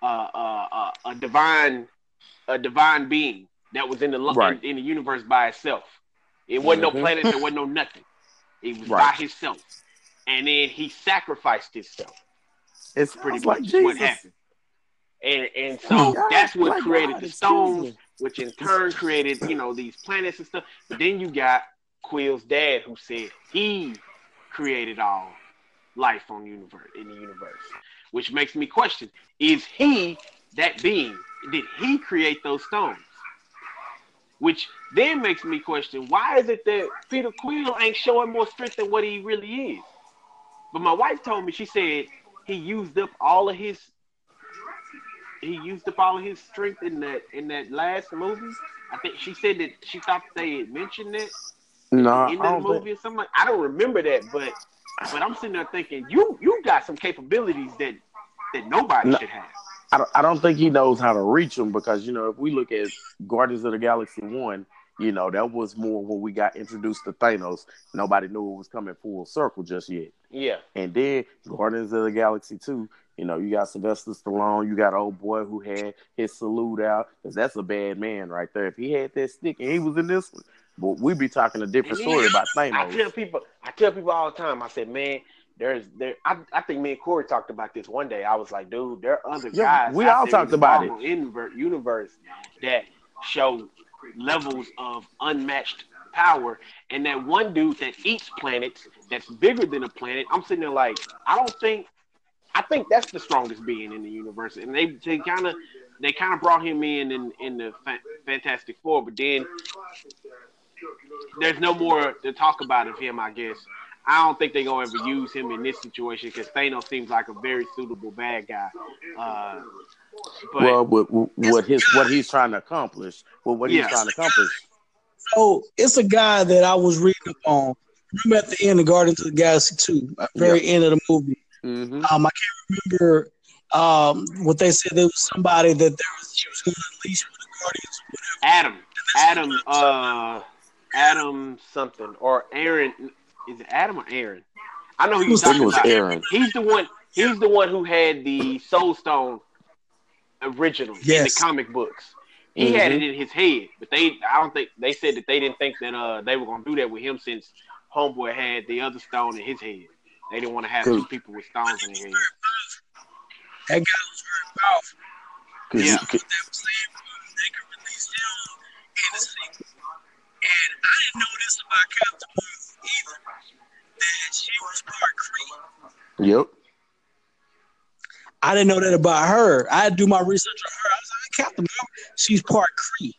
uh, uh, uh, a divine, a divine being that was in the right. in, in, the universe by itself. It wasn't mm-hmm. no planets. There wasn't no nothing. It was right. by himself, and then he sacrificed himself. It's pretty much like what happened. And and so God, that's what created God, the stones, which in turn created you know these planets and stuff. But then you got Quill's dad who said he created all life on universe in the universe, which makes me question: Is he that being? Did he create those stones? Which then makes me question why is it that Peter Quill ain't showing more strength than what he really is? But my wife told me she said he used up all of his he used up all of his strength in that in that last movie. I think she said that she thought they had mentioned it no, in the movie think... or something. I don't remember that, but but I'm sitting there thinking you you got some capabilities that that nobody no, should have. I don't, I don't think he knows how to reach them because you know if we look at Guardians of the Galaxy one, you know that was more when we got introduced to Thanos. Nobody knew it was coming full circle just yet. Yeah. And then Guardians of the Galaxy two, you know, you got Sylvester Stallone, you got old boy who had his salute out because that's a bad man right there. If he had that stick and he was in this one, but we be talking a different story about Thanos. I tell people, I tell people all the time. I said, man, there's there. I, I think me and Corey talked about this one day. I was like, dude, there are other yeah, guys. We all talked about it. Invert Universe that show levels of unmatched power, and that one dude that eats planets that's bigger than a planet. I'm sitting there like, I don't think. I think that's the strongest being in the universe, and they they kind of they kind of brought him in in, in the fa- Fantastic Four, but then there's no more to talk about of him, I guess. I don't think they're gonna ever use him in this situation because Thanos seems like a very suitable bad guy. Uh, but, well, what, what his what he's trying to accomplish, well, what he's trying to accomplish. So it's a guy that I was reading up on. Remember at the end of Guardians of the Galaxy two, at the very end of the movie. Mm-hmm. Um, I can't remember um, what they said. There was somebody that there was he was going to unleash with the Guardians. Adam, Adam, uh, Adam something or Aaron is it Adam or Aaron? I know who you're talking about. Aaron. He's the one. He's the one who had the Soul Stone originally yes. in the comic books. He mm-hmm. had it in his head, but they I don't think they said that they didn't think that uh they were gonna do that with him since Homeboy had the other stone in his head. They didn't want to have two people with stones in their head. That guy was very powerful. Yeah. That was saying they could release him in the sequel. And I didn't know this about Captain Marvel either that she was part Kree. Yep. I didn't know that about her. I had to do my research on her. I was like, Captain she's part Kree.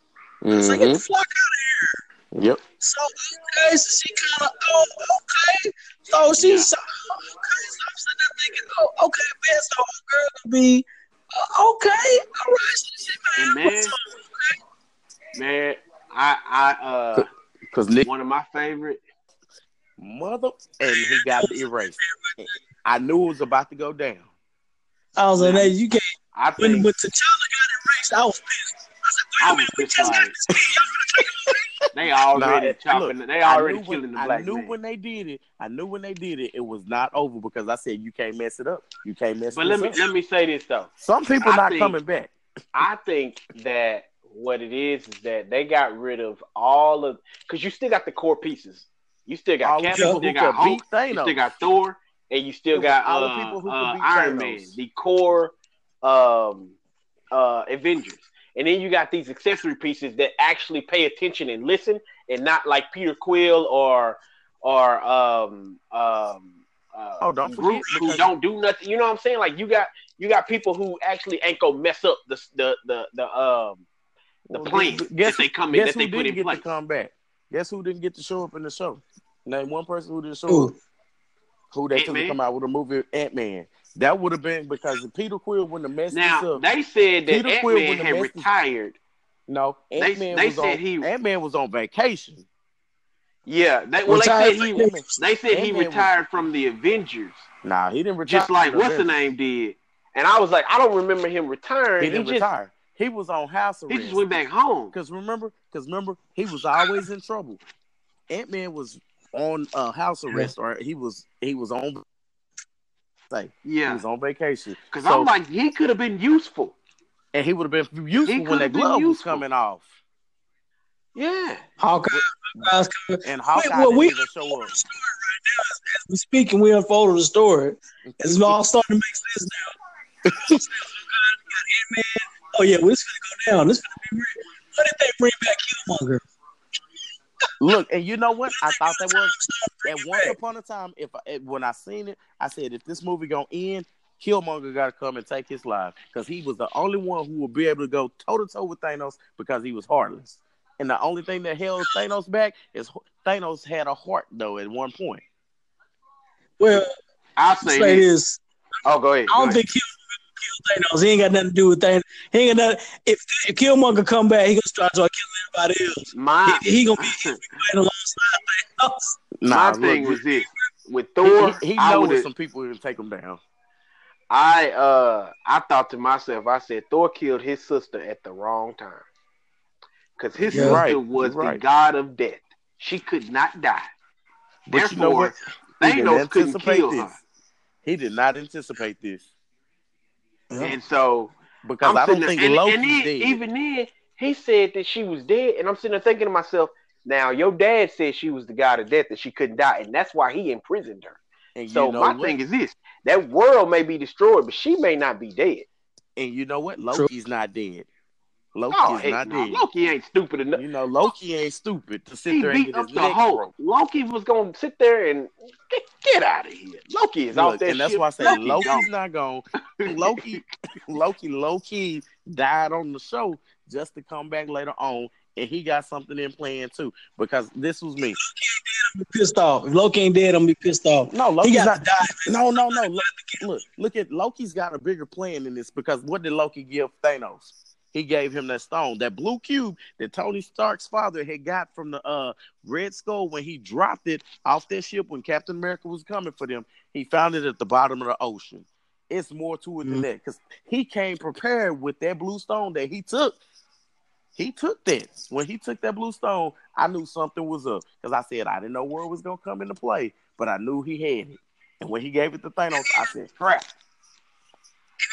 Mm-hmm. I was like, get the mm-hmm. fuck out of here. Yep. So okay, so she kind of oh okay, so she's yeah. okay. So I'm sitting there thinking, oh okay, man, so a girl could be uh, okay, all right. So she man, man, okay. man, I I uh, because one of my favorite mother, and he got the erase. I knew it was about to go down. I was like, hey, you can't. I think when, when T'Challa got erased, I was pissed. I was, like, pissed like, [laughs] they already nah, chopping. Look, they already killing when, the black I knew man. when they did it. I knew when they did it. It was not over because I said you can't mess it up. You can't mess. It. But let me up. let me say this though. Some people I not think, coming back. [laughs] I think that what it is is that they got rid of all of because you still got the core pieces. You still got Captain, you still got Hulk, you still got Thor, and you still got all uh, people who uh, Iron Man, the core um, uh, Avengers. And then you got these accessory pieces that actually pay attention and listen, and not like Peter Quill or or um, um, uh, Oh, don't group who don't do nothing. You know what I'm saying? Like you got you got people who actually ain't gonna mess up the the the the um the Well, plan guess- that they come in that they put in get place. to come back? Guess who didn't get to show up in the show? Name one person who didn't show Who? up. Who they took to come out with a movie Ant Man. That would have been because Peter Quill wouldn't have messed this Now up. they said that Ant Man had have this- retired. no, Ant Man was on. he- Ant Man was on vacation. Yeah, they, well they said he from- they said he Ant-Man was- retired from the Avengers, Nah, he didn't retire. just like from the what's the name did. And I was like, I don't remember him retiring. He He, didn't just retire. He was on house arrest. he just went back home. Because remember, because remember, he was always in trouble. Ant Man was on uh, house arrest, or he was he was on. Say he was on vacation. because So- I'm like, he could have been useful. and he would have been useful He when could've that been glove was coming off. Yeah, Hawkeye, Hawkeye's coming. And Hawkeye well, didn't we- even show up. We speaking, we unfolded the story. It's all starting to make sense now. [laughs] So, Ant-Man. Oh yeah, well, this finna go down. This finna be real. What if they bring back Killmonger? [laughs] Look, and you know what? I thought that was at once upon a time. If I, when I seen it, I said if this movie gonna end, Killmonger got to come and take his life because he was the only one who would be able to go toe to toe with Thanos because he was heartless. And the only thing that held Thanos back is Thanos had a heart though at one point. Well, I'll say say this. this. Oh, go ahead. I don't go think Killmonger will kill Thanos. He ain't got nothing to do with Thanos. He ain't got nothing. If, if Killmonger come back, he gonna start trying to kill everybody else. my He, he gonna be he gonna be fighting alongside Thanos. my look, thing was this with Thor. he, he I know would with some people who take him down. I uh I thought to myself, I said Thor killed his sister at the wrong time. Because his Yeah. sister Right, was right. the god of death. She could not die. But you know what? He didn't Thanos couldn't anticipate kill this. her. He did not anticipate this And so because I'm I don't think there- and, Loki's and then, dead. even then, he said that she was dead, and I'm sitting there thinking to myself, now your dad said she was the god of death that she couldn't die, and that's why he imprisoned her. and So you know my what? thing is this: that world may be destroyed, but she may not be dead. and you know what? Loki's not dead. Loki Oh, is heck not no. dead. Loki ain't stupid enough. You know, Loki ain't stupid to sit He there and get up his the neck Hulk. Loki was gonna sit there and get, get out of here. Loki is Look, off that and that's ship. why I say Loki Loki's gone. not gone. [laughs] [laughs] Loki, Loki, low key died on the show just to come back later on, and he got something in plan too. Because this was me. I'm be pissed off. If Loki ain't dead, I'm gonna be pissed off. No, He Loki's not. to die. No, no, no. [laughs] Look, look, look at Loki's got a bigger plan in this because what did Loki give Thanos? He gave him that stone, that blue cube that Tony Stark's father had got from the uh, Red Skull when he dropped it off their ship when Captain America was coming for them. He found it at the bottom of the ocean. It's more to it than Mhm. that because he came prepared with that blue stone that he took. He took that. When he took that blue stone, I knew something was up because I said I didn't know where it was gonna come into play, but I knew he had it. And when he gave it to Thanos, I said, "Crap."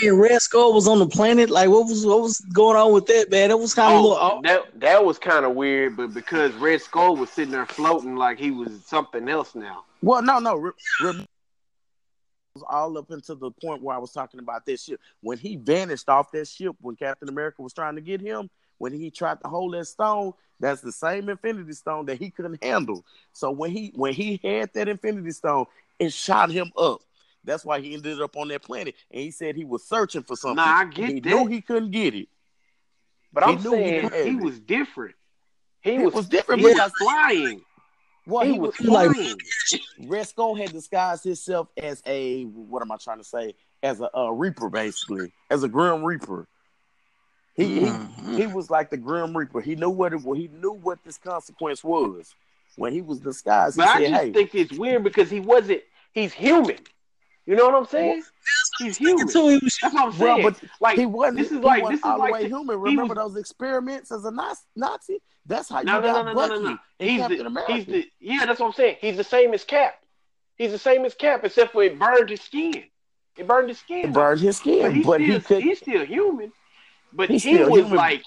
And Red Skull was on the planet. Like, what was what was going on with that, man? It was kind of a oh, little. Oh, that that was kind of weird, but because Red Skull was sitting there floating like he was something else now. Well, no, no. Re- re- was all up until the point where I was talking about that ship. When he vanished off that ship, when Captain America was trying to get him, when he tried to hold that stone, that's the same Infinity Stone that he couldn't handle. So when he when he had that Infinity Stone, it shot him up. That's why he ended up on that planet, and he said he was searching for something. Nah, I get he that. knew he couldn't get it. But He I'm knew he saying he was different. He was, was different he was flying. well, he he was was flying. [laughs] Skull had disguised himself as a what am I trying to say? As a, uh Reaper, basically, as a Grim Reaper. He, he he was like the Grim Reaper. He knew what it, he knew what this consequence was when he was disguised. He But I said, just "Hey, think it's weird because he wasn't. He's human. You know what I'm saying? He's human. Until he was That's what I'm well, but like he wasn't. this is he like- wasn't this is all like the way human. Remember was- those experiments as a Nazi? Nazi? That's how you no, no, no, got no, no, Bucky no, no. and He's Captain the, America. he's the yeah. That's what I'm saying. He's the same as Cap. He's the same as Cap, except for it burned his skin. It burned his skin. He off. burned his but skin, he's but still he could. he's still human. But He's he still was human. like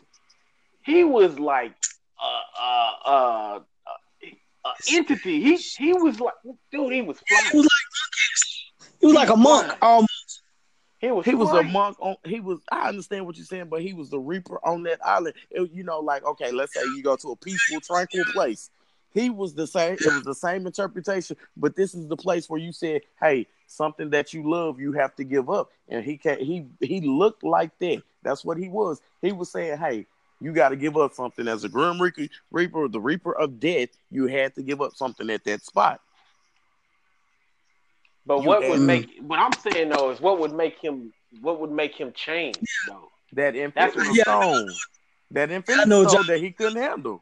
he was like uh uh uh. uh uh, entity. He he was like, dude. He was he flying. was like he was like a monk almost. He was. He was a monk on. He was. I understand what you're saying, but he was the reaper on that island. It- you know, like okay, let's say you go to a peaceful, tranquil place. he was the same. It was the same interpretation, but this is the place where you said, "Hey, something that you love, you have to give up." And he can he he looked like that. That's what he was. He was saying, "Hey, you got to give up something as a grim reaper, reaper, the reaper of death. You had to give up something at that spot." But You what would had- make what I'm saying though is what would make him what would make him change though. That That's infinity what- stone, that infinity know, stone John- that he couldn't handle.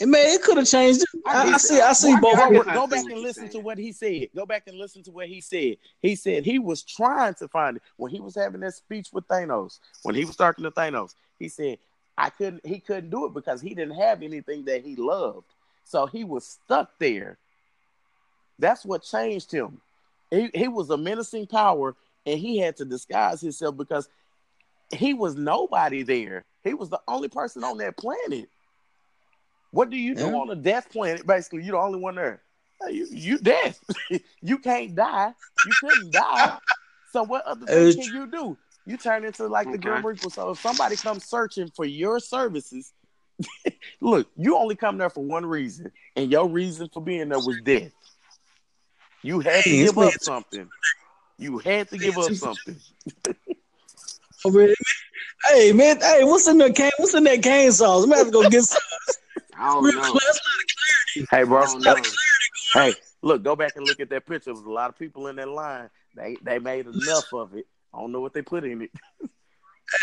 And man, it could have changed. I I, I see. I see I both. Go, I go back and listen to what he said. Go back and listen to what he said. He said he was trying to find it when he was having that speech with Thanos. When he was talking to Thanos, he said, "I couldn't." He couldn't do it because he didn't have anything that he loved, so he was stuck there. That's what changed him. He he was a menacing power, and he had to disguise himself because he was nobody there. He was the only person on that planet. What do you do Yeah. on a death planet? Basically, you're the only one there. You you dead. [laughs] you can't die. You couldn't die. So what other thing can you do? You turn into like the Okay. Grim Reaper. So if somebody comes searching for your services, [laughs] look, you only come there for one reason, and your reason for being there was death. You had to Hey, it's give up something. You had to give up something. [laughs] Oh, there. Hey man, hey, what's in the cane? What's in that cane sauce? I'm gonna have to go get some. [laughs] I don't Real know. class. Hey, bro. I don't know. Hey, look, go back and look at that picture. There was a lot of people in that line. They they made enough of it. I don't know what they put in it.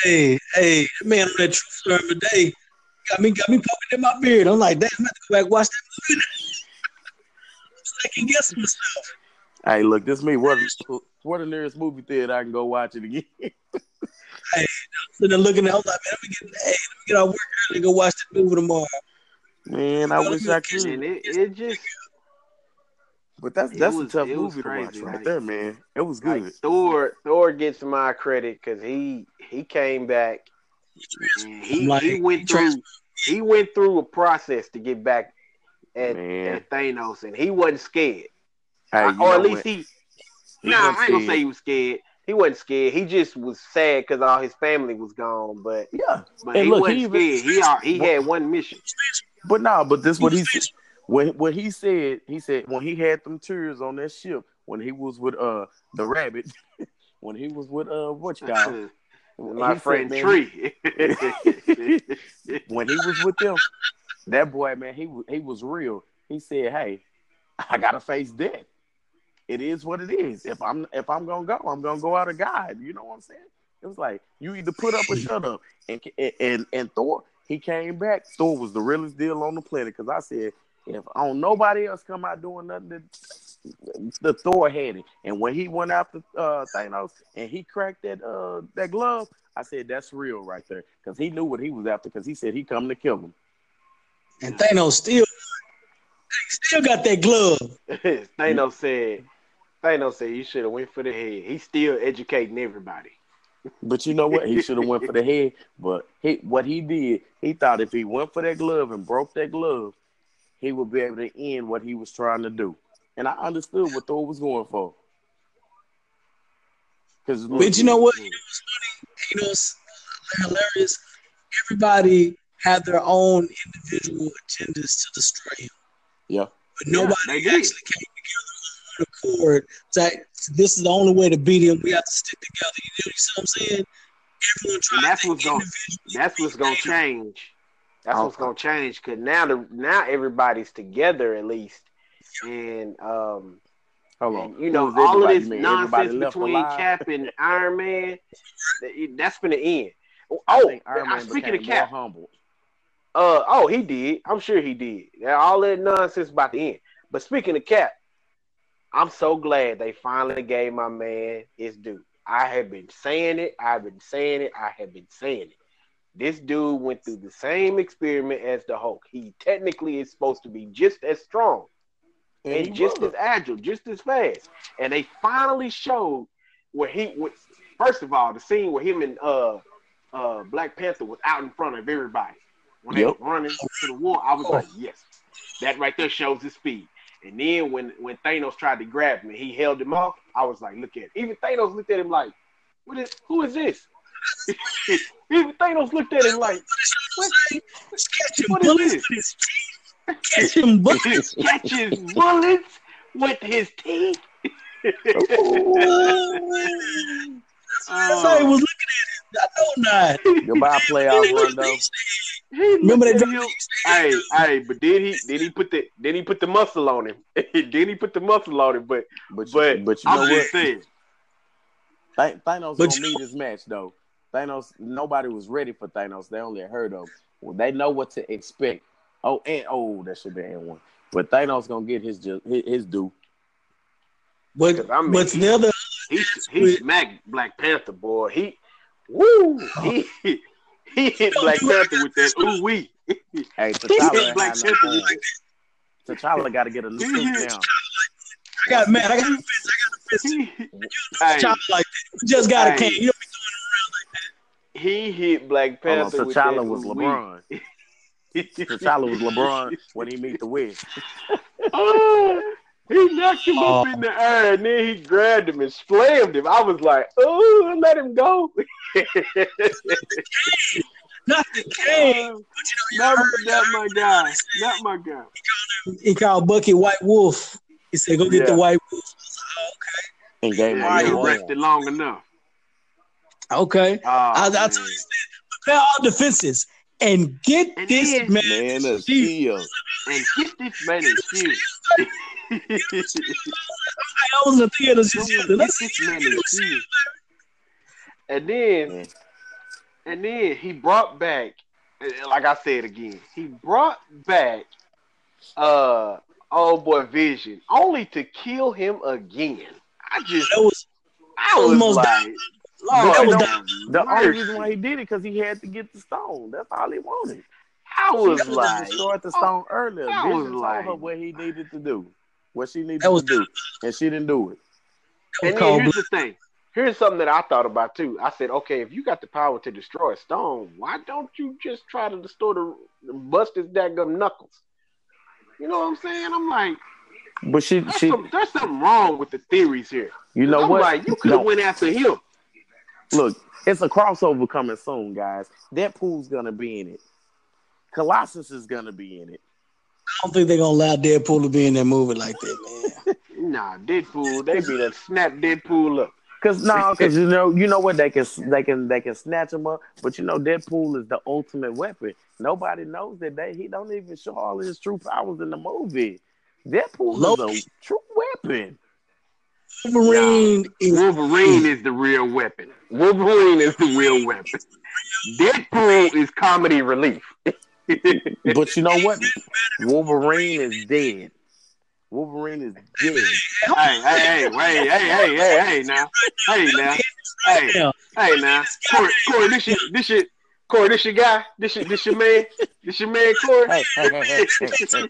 Hey, hey, man, on that true story today got me got me poking in my beard. I'm like, damn, I'm gonna have to go back and watch that movie. Second guess myself. Hey, look, this me. What what the nearest movie theater I can go watch it again? Hey, I'm sitting there looking at, I'm like, man, let me get, hey, let me get out work early and go watch the movie tomorrow. Man, I wish I And could. it, it just But that's It that's was- a tough it was movie to watch right like- there, man. It was good. like Thor Thor gets my credit because he he came back and he, Like, he went he through he went through a process to get back at, Man. at Thanos and he wasn't scared. Hey, or at least what? he He nah, I ain't gonna say he was scared. He wasn't scared. He just was sad because all his family was gone. But Yeah, but And he look, wasn't he even- scared. He he What- had one mission. but no, but this what he was said. What what he said, he said when he had them tears on that ship when he was with uh the rabbit, [laughs] when he was with uh what you call [laughs] it? My He said, friend Tree. [laughs] when he was with them, that boy, man, he he was real. He said, "Hey, I gotta face death. It is what it is. If I'm if I'm gonna go, I'm gonna go out of God. You know what I'm saying? It was like you either put up or shut up. And and and Thor, he came back. Thor was the realest deal on the planet because I said, if on nobody else come out doing nothing, the, Thor had it. And when he went after uh, Thanos and he cracked that uh that glove, I said that's real right there because he knew what he was after because he said he come to kill him. And Thanos still, still got that glove. [laughs] Thanos said, Thanos said you should have went for the head. He's still educating everybody. [laughs] But you know what? He should have went for the head. But he, what he did, he thought if he went for that glove and broke that glove, he would be able to end what he was trying to do. And I understood what Thor was going for. Because But you know what? You know what's funny? You know what's hilarious? Everybody had their own individual agendas to destroy him. Yeah. But nobody they did. actually came together on one accord. That this is the only way to beat him. We have to stick together. You know, you see what I'm saying? Everyone tried that's to what's gonna- individually That's what's gonna change. That's what's gonna change because now the now everybody's together at least, and um, Hold on. and, you know Who's all of this You nonsense between alive? Cap and Iron Man, [laughs] that- that's gonna end. I Oh, think Iron uh, Man speaking became of Cap, humble. Uh oh, he did. I'm sure he did. Yeah, All that nonsense about the end. But speaking of Cap, I'm so glad they finally gave my man his due. I have been saying it. I've been saying it. I have been saying it. This dude went through the same experiment as the Hulk. He technically is supposed to be just as strong and he just as agile, just as fast. And they finally showed where he was. First of all, the scene where him and uh uh Black Panther was out in front of everybody when Yep. they were running to the wall, I was like, yes, that right there shows his speed. And then when when Thanos tried to grab him, and he held him off. I was like, look at it. Even Thanos looked at him like, what is? Who is this? [laughs] Even Thanos looked at him like, what? Catching What is bullets this? with his teeth. Catching [laughs] bullets. He catches bullets with his teeth. Oh, [laughs] That's how he was looking at it. I know not. Goodbye, playoff [laughs] Rondo. He Remember looked that at Hey, hey, but did he did he put the did he put the muscle on him? [laughs] did he put the muscle on him? But But, but, you, but you know I'm what? just saying. Th- Thanos But gonna you- need his match though. Thanos, nobody was ready for Thanos. They only heard of. Well, they know what to expect. Oh, and oh, that should be N one. But Thanos gonna get his his, his due. But I mean, but he- the other He he smacked Black Panther, boy. He woo he [laughs] he hit Black Panther with that ooh wee. Hey, [laughs] He T'Challa, hit Black had no uh, with that. T'Challa got to get a new suit now. I got mad. I got a fist. I got a fist. He, Hey. Chop like that. You just got a Hey. can. You he hit Black Hold on, Panther with was ooh LeBron. wee. [laughs] T'Challa was LeBron when he meet the Wiz. Oh, he knocked him up Oh. in the air and then he grabbed him and slammed him. I was like, oh, let him go. [laughs] not the can. Uh, not, not my guy. Not my guy. He called Bucky White Wolf. He said, "Go get Yeah. the White Wolf." Okay. And gave him Yeah, he new rested arm. long enough. Okay. Oh, I, I man. told you, prepare all defenses and get And this man. Man, a Steve. steal. and get this man in shoes. I was in the theater just yelling. Let's this see man you in do shoes. And then, and then he brought back, like I said again, he brought back, uh, oh boy, Vision, only to kill him again. I just, That was I was was most like, That Lord, was The only reason why he did it because he had to get the stone. That's all he wanted. I She was could have like, destroyed the stone earlier. I Vision was told like- her what he needed to do, what she needed That was- to do, and she didn't do it. And then here's the thing. Here's something that I thought about too. I said, okay, if you got the power to destroy a stone, why don't you just try to destroy the bust his daggum knuckles? You know what I'm saying? I'm like, But she, there's, she, some, there's something wrong with the theories here. you know I'm what? like, you could have No. went after him. Look, it's a crossover coming soon, guys. Deadpool's gonna be in it. Colossus is gonna be in it. I don't think they're gonna allow Deadpool to be in that movie like that, man. [laughs] Nah, Deadpool, they be done snap Deadpool up. Cause no, cause you know, you know what they can, they can, they can snatch him up. But you know, Deadpool is the ultimate weapon. Nobody knows that they, he don't even show all his true powers in the movie. Deadpool is Loki. a true weapon. Wolverine is Wolverine is the real weapon. Wolverine is the real weapon. Deadpool is comedy relief. [laughs] But you know what? Wolverine is dead. Wolverine is dead. hey, hey, hey, hey, hey, hey, hey, hey, now, hey, now, hey, hey, now, Corey, Corey, this your, this your, Corey, this your guy, this your, this your man, this your man, Corey. Hey, hey, hey, hey, hey,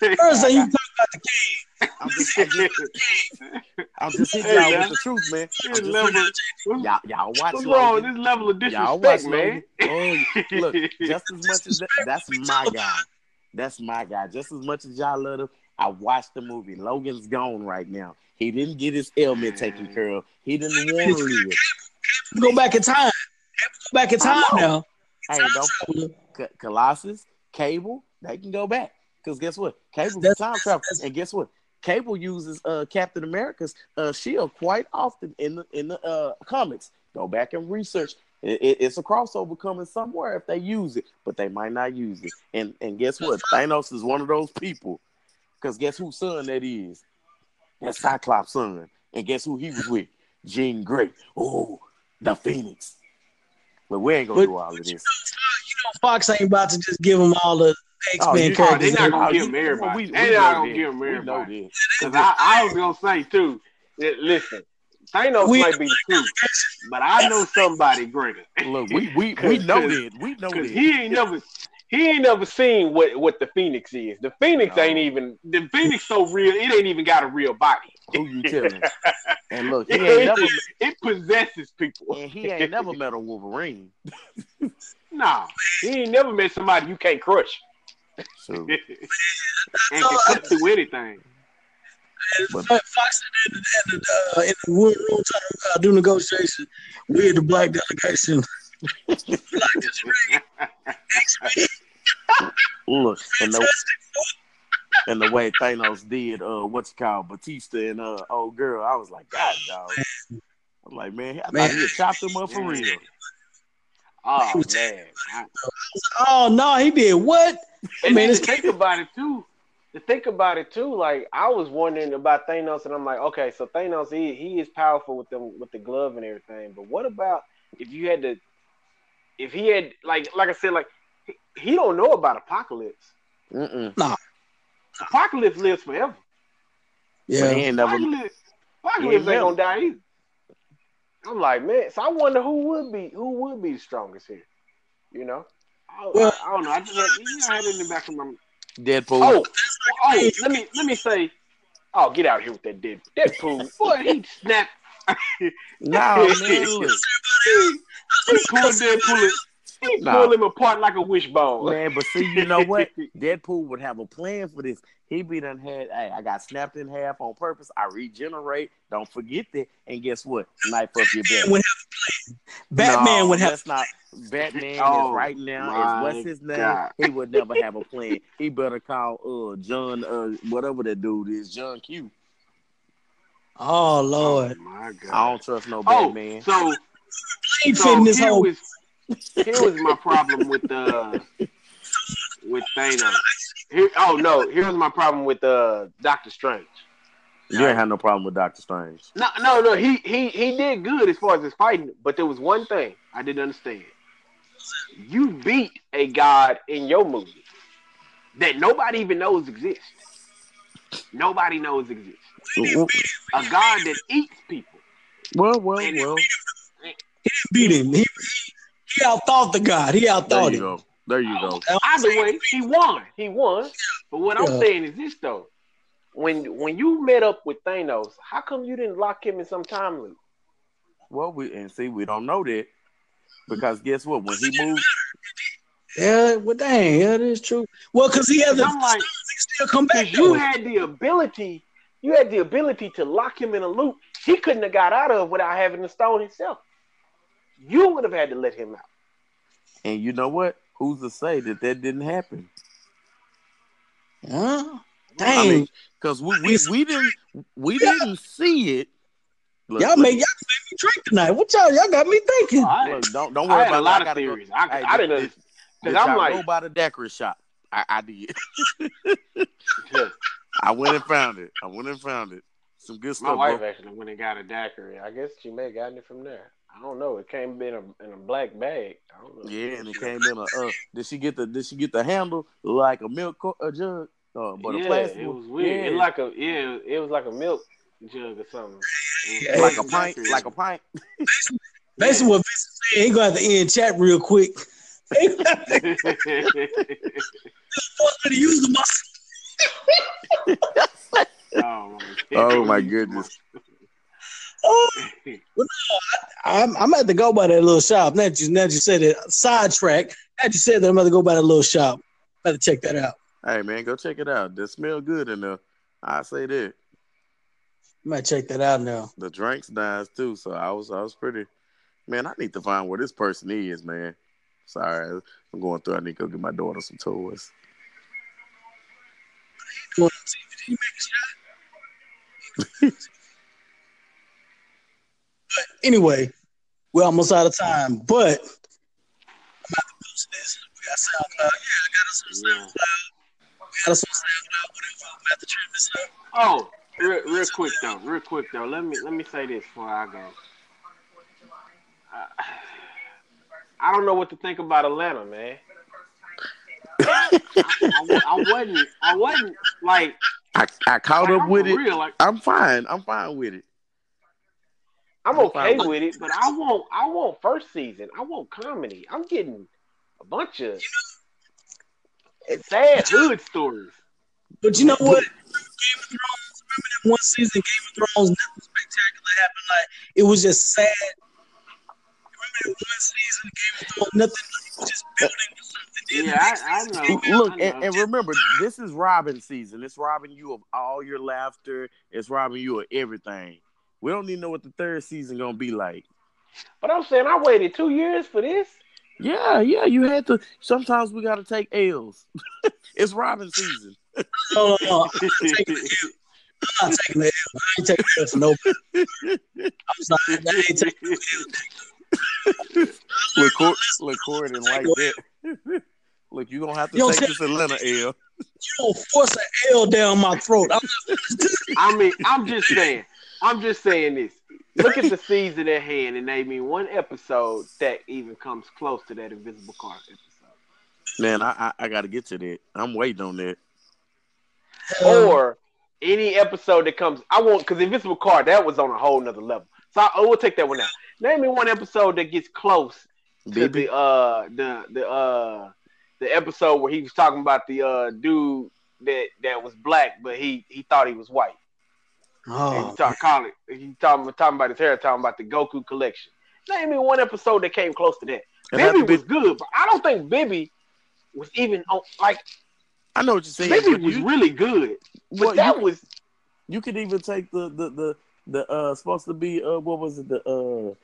hey. First thing you talk about the king. I'm just, I'm I'm just hitting Hey, y'all man. with the truth, man. I'm This just level, y'all, y'all watch what's wrong Logan. this level of Y'all watch disrespect, man? Logan. Oh, look, just as much as that, that's my [laughs] guy. That's my guy. Just as much as y'all love him, I watched the movie. Logan's gone right now. He didn't get his ailment taken care of. He didn't want to live. Go back in time. Go back in time now. Hey, don't Colossus, Cable, they can go back. Because guess what? Cable's a time travel. And guess what? Cable uses uh, Captain America's uh, shield quite often in the in the uh, comics. Go back and research. It, it- it's a crossover coming somewhere if they use it, but they might not use it. And and guess what? Thanos is one of those people. Because guess whose son that is? That's Cyclops' son. And guess who he was with? Jean Grey. Oh, the Phoenix. But we ain't gonna But- do all of this. Fox ain't about to just give them all the X oh, Men Oh, you- Oh, characters. they not gonna give you- him everybody. we- we they know not gonna this. give him We everybody. Cause I, I was gonna say too. that- Listen, Thanos We- might be the truth, but I know somebody greater. Look, we we, we [laughs] know that. We know [laughs] Cause that. he ain't never he ain't never seen what what the Phoenix is. The Phoenix No. ain't even the Phoenix so real. It ain't even got a real body. Who you telling? [laughs] And look, he It, ain't never it possesses people. and he ain't never met a Wolverine. Nah, he ain't never met somebody you can't crush So [laughs] and can cut through anything. Fox in the, in the, uh, in the room, room trying to uh, do negotiation with the black delegation. [laughs] black is look, and the and the way Thanos did uh what you call Batista and uh old girl, I was like, God dog. I'm like, man, I Man. thought he had chopped him up for real. Oh [laughs] man. I- Oh no, he did what? I mean, to think about it too. To think about it too, like I was wondering about Thanos, and I'm like, okay, so Thanos, he he is powerful with them with the glove and everything. But what about if you had to, if he had like like I said, like he, he don't know about Apocalypse. Mm-mm. Apocalypse lives forever. But he Yeah. ain't never. Apocalypse, Apocalypse ain't ain't gonna die either. I'm like, man, so I wonder who would be who would be the strongest here. You know, I, Well- I, I don't know. I just had, you know, I had it in the back of my Deadpool. Oh, oh, let me let me say. Oh, get out of here with that dead Deadpool. Boy, he snapped. [laughs] Nah, man, look. He pulled Deadpool. He Nah. pulled him apart like a wishbone. Man, but see, you know what? [laughs] Deadpool would have a plan for this. He be done had, hey, I got snapped in half on purpose. I regenerate. Don't forget that. And guess what? Knife up your back. Would have a plan. Batman No, would have. That's not. Batman Oh, is right now. Is what's his name? God. He would never have a plan. He better call uh John uh whatever that dude is, John Q. Oh Oh Lord, my I don't trust no Oh, Batman. so he so fitting this here whole. was here was my problem with uh with Thanos. Here, oh no, here was my problem with uh Doctor Strange. you ain't have no problem with Doctor Strange. No, no, no. He he he did good as far as his fighting, but there was one thing I didn't understand. You beat a god in your movie that nobody even knows exists. Nobody knows exists. A god that eats people. Well, well, well. He didn't beat him. He, he, he outthought the God. He There outthought you him. go. There you go. Either way, he won. He won. But what I'm saying is this though. When when you met up with Thanos, how come you didn't lock him in some time loop? Well, we and see, we don't know that because guess what? When he moved, Yeah, well, dang, yeah, that is true. Well, because he has 'Cause a I'm like, he still come back. You though. had the ability, you had the ability to lock him in a loop he couldn't have got out of without having the stone himself. You would have had to let him out. and you know what? Who's to say that that didn't happen? Huh? I Dang, mean, because we, we we didn't we didn't see it. Look, y'all look, make y'all make me drink tonight. What y'all y'all got me thinking? I, look, don't don't I worry had about a lot it. Of gotta go- theories. I, Hey, I did- didn't because I'm like, go by the daiquiri shop. I, I did. [laughs] I went and found it. I went and found it. Some good stuff. my stuff, wife bro. actually went and got a daiquiri. I guess she may have gotten it from there. I don't know. It came in a in a black bag. I don't know. Yeah, and it came in a. Uh, did she get the? Did she get the handle like a milk co- a jug? Uh, but yeah, a plastic. it was weird. Yeah, It like a yeah, it was like a milk jug or something. It was like a pint, like a pint. [laughs] Basically, what Vince is saying, he gonna have to end chat real quick. [laughs] He gonna use the muscle. [laughs] oh, my Oh my goodness. Oh, I'm, I'm at to go by that little shop. Now that you, now that you said it, sidetrack. Now that you said that, I'm about to go by that little shop. Better check that out. Hey man, go check it out. They smell good in there. I say that. I might check that out now. The drinks nice too. So I was I was pretty. Man, I need to find where this person is, man. Sorry, I'm going through. I need to go get my daughter some toys. [laughs] Going to see if he make a shot. But anyway, we're almost out of time. But I'm about to post this. We got SoundCloud. Yeah, I got us on SoundCloud. We got us on SoundCloud. Whatever. I'm about to trim this up. Oh, real, real quick though, real quick though. Let me let me say this before I go. I, I don't know what to think about Atlanta, man. I, I, I wasn't, I wasn't like I, I caught like, up I'm with it. Real, like I'm fine. I'm fine with it. I'm I'm okay with it, but I want, I want first season. I want comedy. I'm getting a bunch of sad hood stories. But you know what? Game of Thrones. Remember that one season, Game of Thrones, nothing spectacular happened. Like it was just sad. Remember that one season, Game of Thrones, nothing. It was just building something. Yeah, I, I know. Look, I and, know. and remember, this is robbing season. It's robbing you of all your laughter. It's robbing you of everything. We don't even know what the third season gonna be like. But I'm saying I waited two years for this. Yeah, yeah, you had to. Sometimes we got to take L's. [laughs] it's Robbin' season. No, no, no. I'm not taking the L. I'm not taking the L. I ain't taking the L for nobody. I'm sorry. I ain't taking the L. [laughs] Record, recording like that. [laughs] Look, you gonna have to Yo, take say- this Atlanta L. You don't force an L down my throat. I'm I mean, I'm just saying. I'm just saying this. Look at the season at hand and name me one episode that even comes close to that Invisible Car episode. Man, I, I I gotta get to that. I'm waiting on that. Or any episode that comes. I want because Invisible Car that was on a whole nother level. So I, I will take that one out. Name me one episode that gets close to Baby, the uh the the uh the episode where he was talking about the uh dude that that was black but he he thought he was white. And Oh, he talk, call it. He talking talking about his hair, talking about the Goku collection. Name me one episode that came close to that. It Bibby to be- was good, but I don't think Bibby was even on. Like I know what you're saying. Bibby but was you, really good, but well, that you, was you could even take the the the the uh supposed to be uh what was it the uh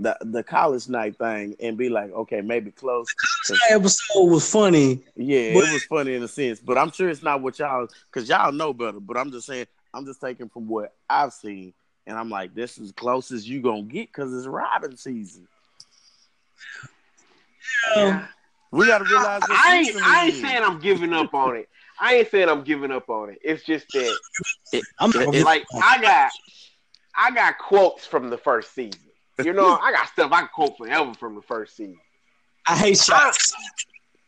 the the college night thing and be like okay maybe close. that episode was funny. Yeah, But- it was funny in a sense, but I'm sure it's not what y'all because y'all know better. But I'm just saying, I'm just taking from what I've seen, and I'm like, this is close as you gonna get because it's Robbin' season. Um, We gotta realize. what I ain't, I ain't saying I'm giving up on it. I ain't saying I'm giving up on it. It's just that I'm not It's- like I got I got quotes from the first season. You know, I got stuff I can quote forever from the first season. I hate shots.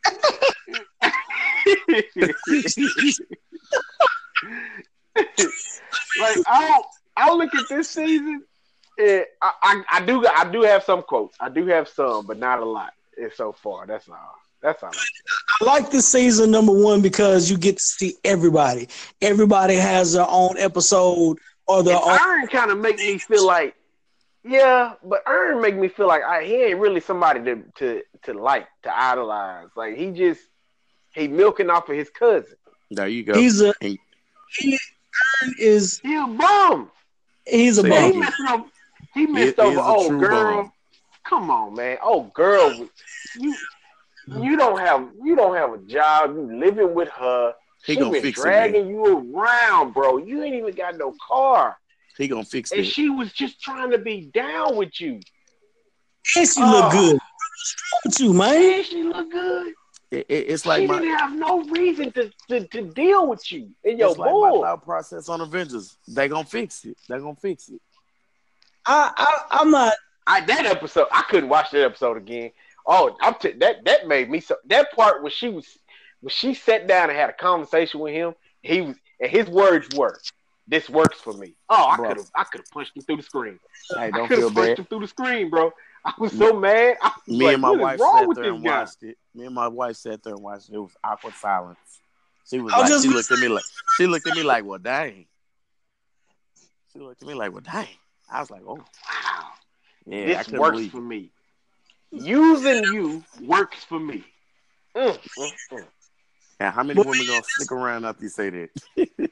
[laughs] [laughs] [laughs] [laughs] like I don't, I look at this season, and I, I, I do I do have some quotes. I do have some, but not a lot. And so far, that's all. That's all. I like this season number one because you get to see everybody. Everybody has their own episode or their And own. Earn kind of make me feel like, yeah, but Earn make me feel like I, he ain't really somebody to to to like to idolize. Like he just he milking off of his cousin. There you go. He's a he Earn is He a bum. he's a See, Man, he bum. messing up. He He- messed he over is old girl. bum. Come on, man. Oh, girl, you you don't have you don't have a job. You living with her. he she gonna been fix it. dragging Man. you around, bro. You ain't even got no car, He gonna fix and it. And she was just trying to be down with you. And she Oh. look uh, good. What's wrong with you, man? Man, she look good. It- it- it's she like didn't have no reason to, to, to deal with you and your it's like my bull. thought process on Avengers. They gonna fix it. They gonna fix it. I, I I'm not. I that episode, I couldn't watch that episode again. Oh, I'm t- that that made me so. That part where she was when she sat down and had a conversation with him, he was and his words were, "This works for me." Oh, I could have I could have punched him through the screen. Hey, I don't could feel have punched bad. him through the screen, bro. [laughs] I was so mad. I was Me like, and my what is wife sat there and guy? watched it. Me and my wife sat there and watched it. It was awkward silence. She was I like, just she looked at me like, she looked at me like, well, dang. She looked at me like, well, dang. I was like, oh, Wow, yeah, this couldn't works believe for me. Using you works for me. Mm, mm, mm. And how many women gonna stick around after you say that? [laughs]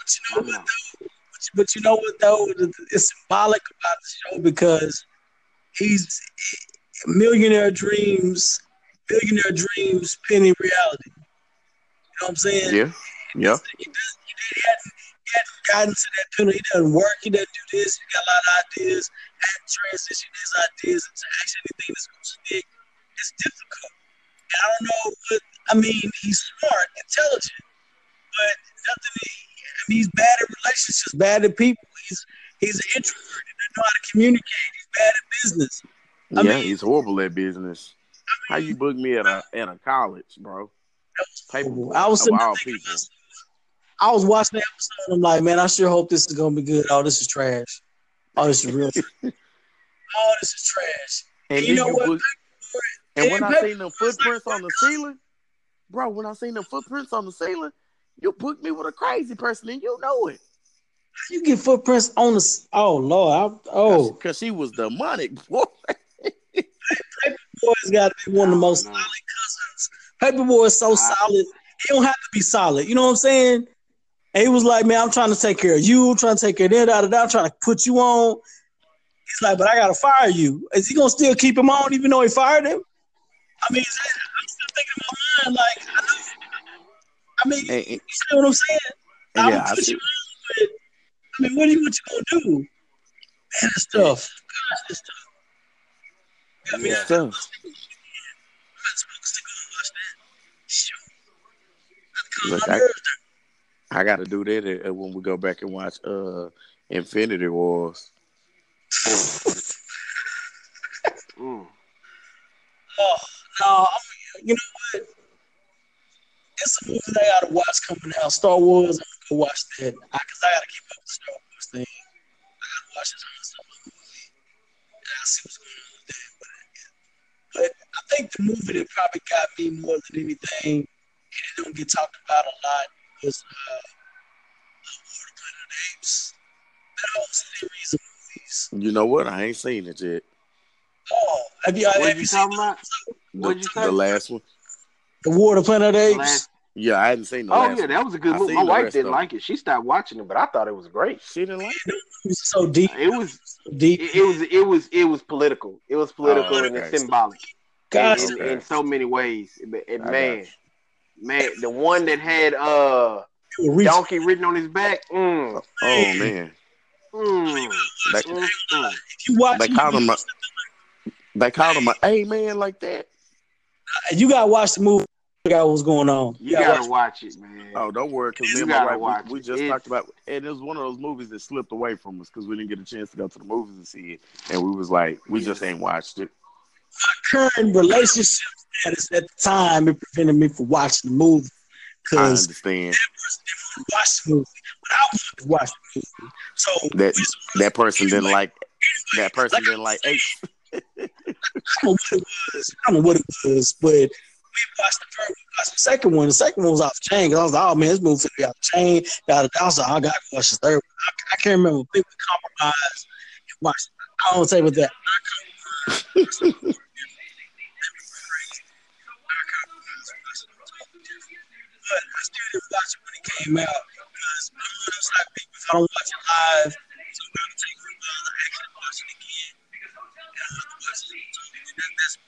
But you know what? know. But you know what though? It's symbolic about the show because he's millionaire dreams, billionaire dreams, penny reality. You know what I'm saying? Yeah, yeah. He, does, he, he hadn't, he hadn't gotten to that penny. He doesn't work. He doesn't do this. He got a lot of ideas. And transition his ideas into actually anything that's going to stick. It's difficult. And I don't know what I mean. He's smart, intelligent, but nothing. I mean, he's bad at relationships, bad at people. He's he's an introvert. He doesn't know how to communicate. Bad at business. I yeah, mean- he's horrible at business. How you book me at a at a college, bro? Paper I was sitting there all thinking, people. I was watching the episode. I'm like, man, I sure hope this is gonna be good. Oh, this is trash. Oh, this is real. oh, this is trash. And You know you what? book, and when I seen them footprints on the ceiling, bro, when I seen them footprints on the ceiling, you booked me with a crazy person, and you know it. You get footprints on the. Oh Lord. I, oh, because she was demonic, [laughs] boy. boy's got to be one of the most I solid know. cousins. Paper Boi is so I- solid. He don't have to be solid. You know what I'm saying? And he was like, man, I'm trying to take care of you. I'm trying to take care of that, da, da, da. I'm trying to put you on. He's like, but I gotta fire you. Is he gonna still keep him on even though he fired him? I mean, I'm still thinking in my mind, like, I know. I mean, And- you see what I'm saying? I'm yeah, I put you I mean, what are you, what you gonna do? Man, this stuff. Gosh, this stuff. I mean, Yeah. I'm not supposed to go and watch that. Shoot. Look, I- I got to do that uh, when we go back and watch uh Infinity Wars. [laughs] Mm. Oh, no, I'm, you know what? It's a movie that I gotta watch coming out. Star Wars, I'm gonna go watch that. I, Cause I gotta keep up with the Star Wars thing. I gotta watch this on solo movie. And I see what's going on with that. But, but I think the movie that probably got me more than anything, and it don't get talked about a lot, was uh, War of the Planet of the Apes. That whole series of movies. You know what? I ain't seen it yet. Oh, have you, have What you you seen talking about? The, What'd you the last one. the War of the Planet of the Apes? Last- Yeah, I hadn't seen the Oh last yeah, one. that was a good I movie. My wife didn't like it. She stopped watching it, but I thought it was great. She didn't like it. [laughs] It was so deep. It was [laughs] deep. it, it was it was it was political. It was political Oh, and it's symbolic God, in, in, Okay. in so many ways. And, and I got man, man, the one that had uh you were reaching. donkey written on his back. Mm, Oh man, mm, they, mm, mm. If you watch, they called him a they called him a hey man like that. you gotta watch the movie. Figure out what's going on. You gotta watch. watch it, man. Oh, don't worry, because me and my wife we, we just It's- talked about, and it was one of those movies that slipped away from us because we didn't get a chance to go to the movies and see it, and we was like, we just ain't watched it. My current relationship status at the time. It prevented me from watching the movie I because understand that person didn't to watch the movie, but I wanted to watch the movie. So that that person didn't anyway, like that person like didn't like eight. I don't know what it was. I don't know what it was, but we watched the first, we watched the second one. The second one was off the chain. I was like, oh man, this movie finna be off the chain. I was like, oh, I gotta watch the third one. I, I can't remember. I think we compromised and watched. I don't say with that. I compromised. But I still didn't watch it when it came out because those type of people. If I don't watch it live, so I'm gonna take me a while to actually watch it again. And I have to watch that's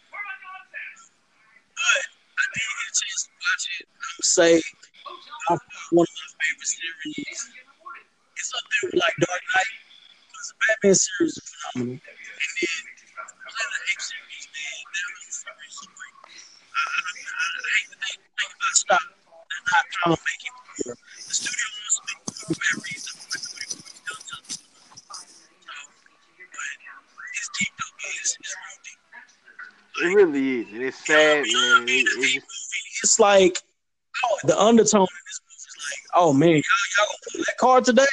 but I did get a chance to watch it. I'm gonna say one of my favorite series. It's up there with like Dark Knight. Because the Batman series is phenomenal. And then the Apes series, man, that whole series is great. I, I, I, I hate to think, about stop. They're not trying to make it more. The studio wants to make it more for It really is, and it's sad, man. It, it just, it's like oh, the undertone in this movie is like, oh man, y'all, y'all gonna pull that card today?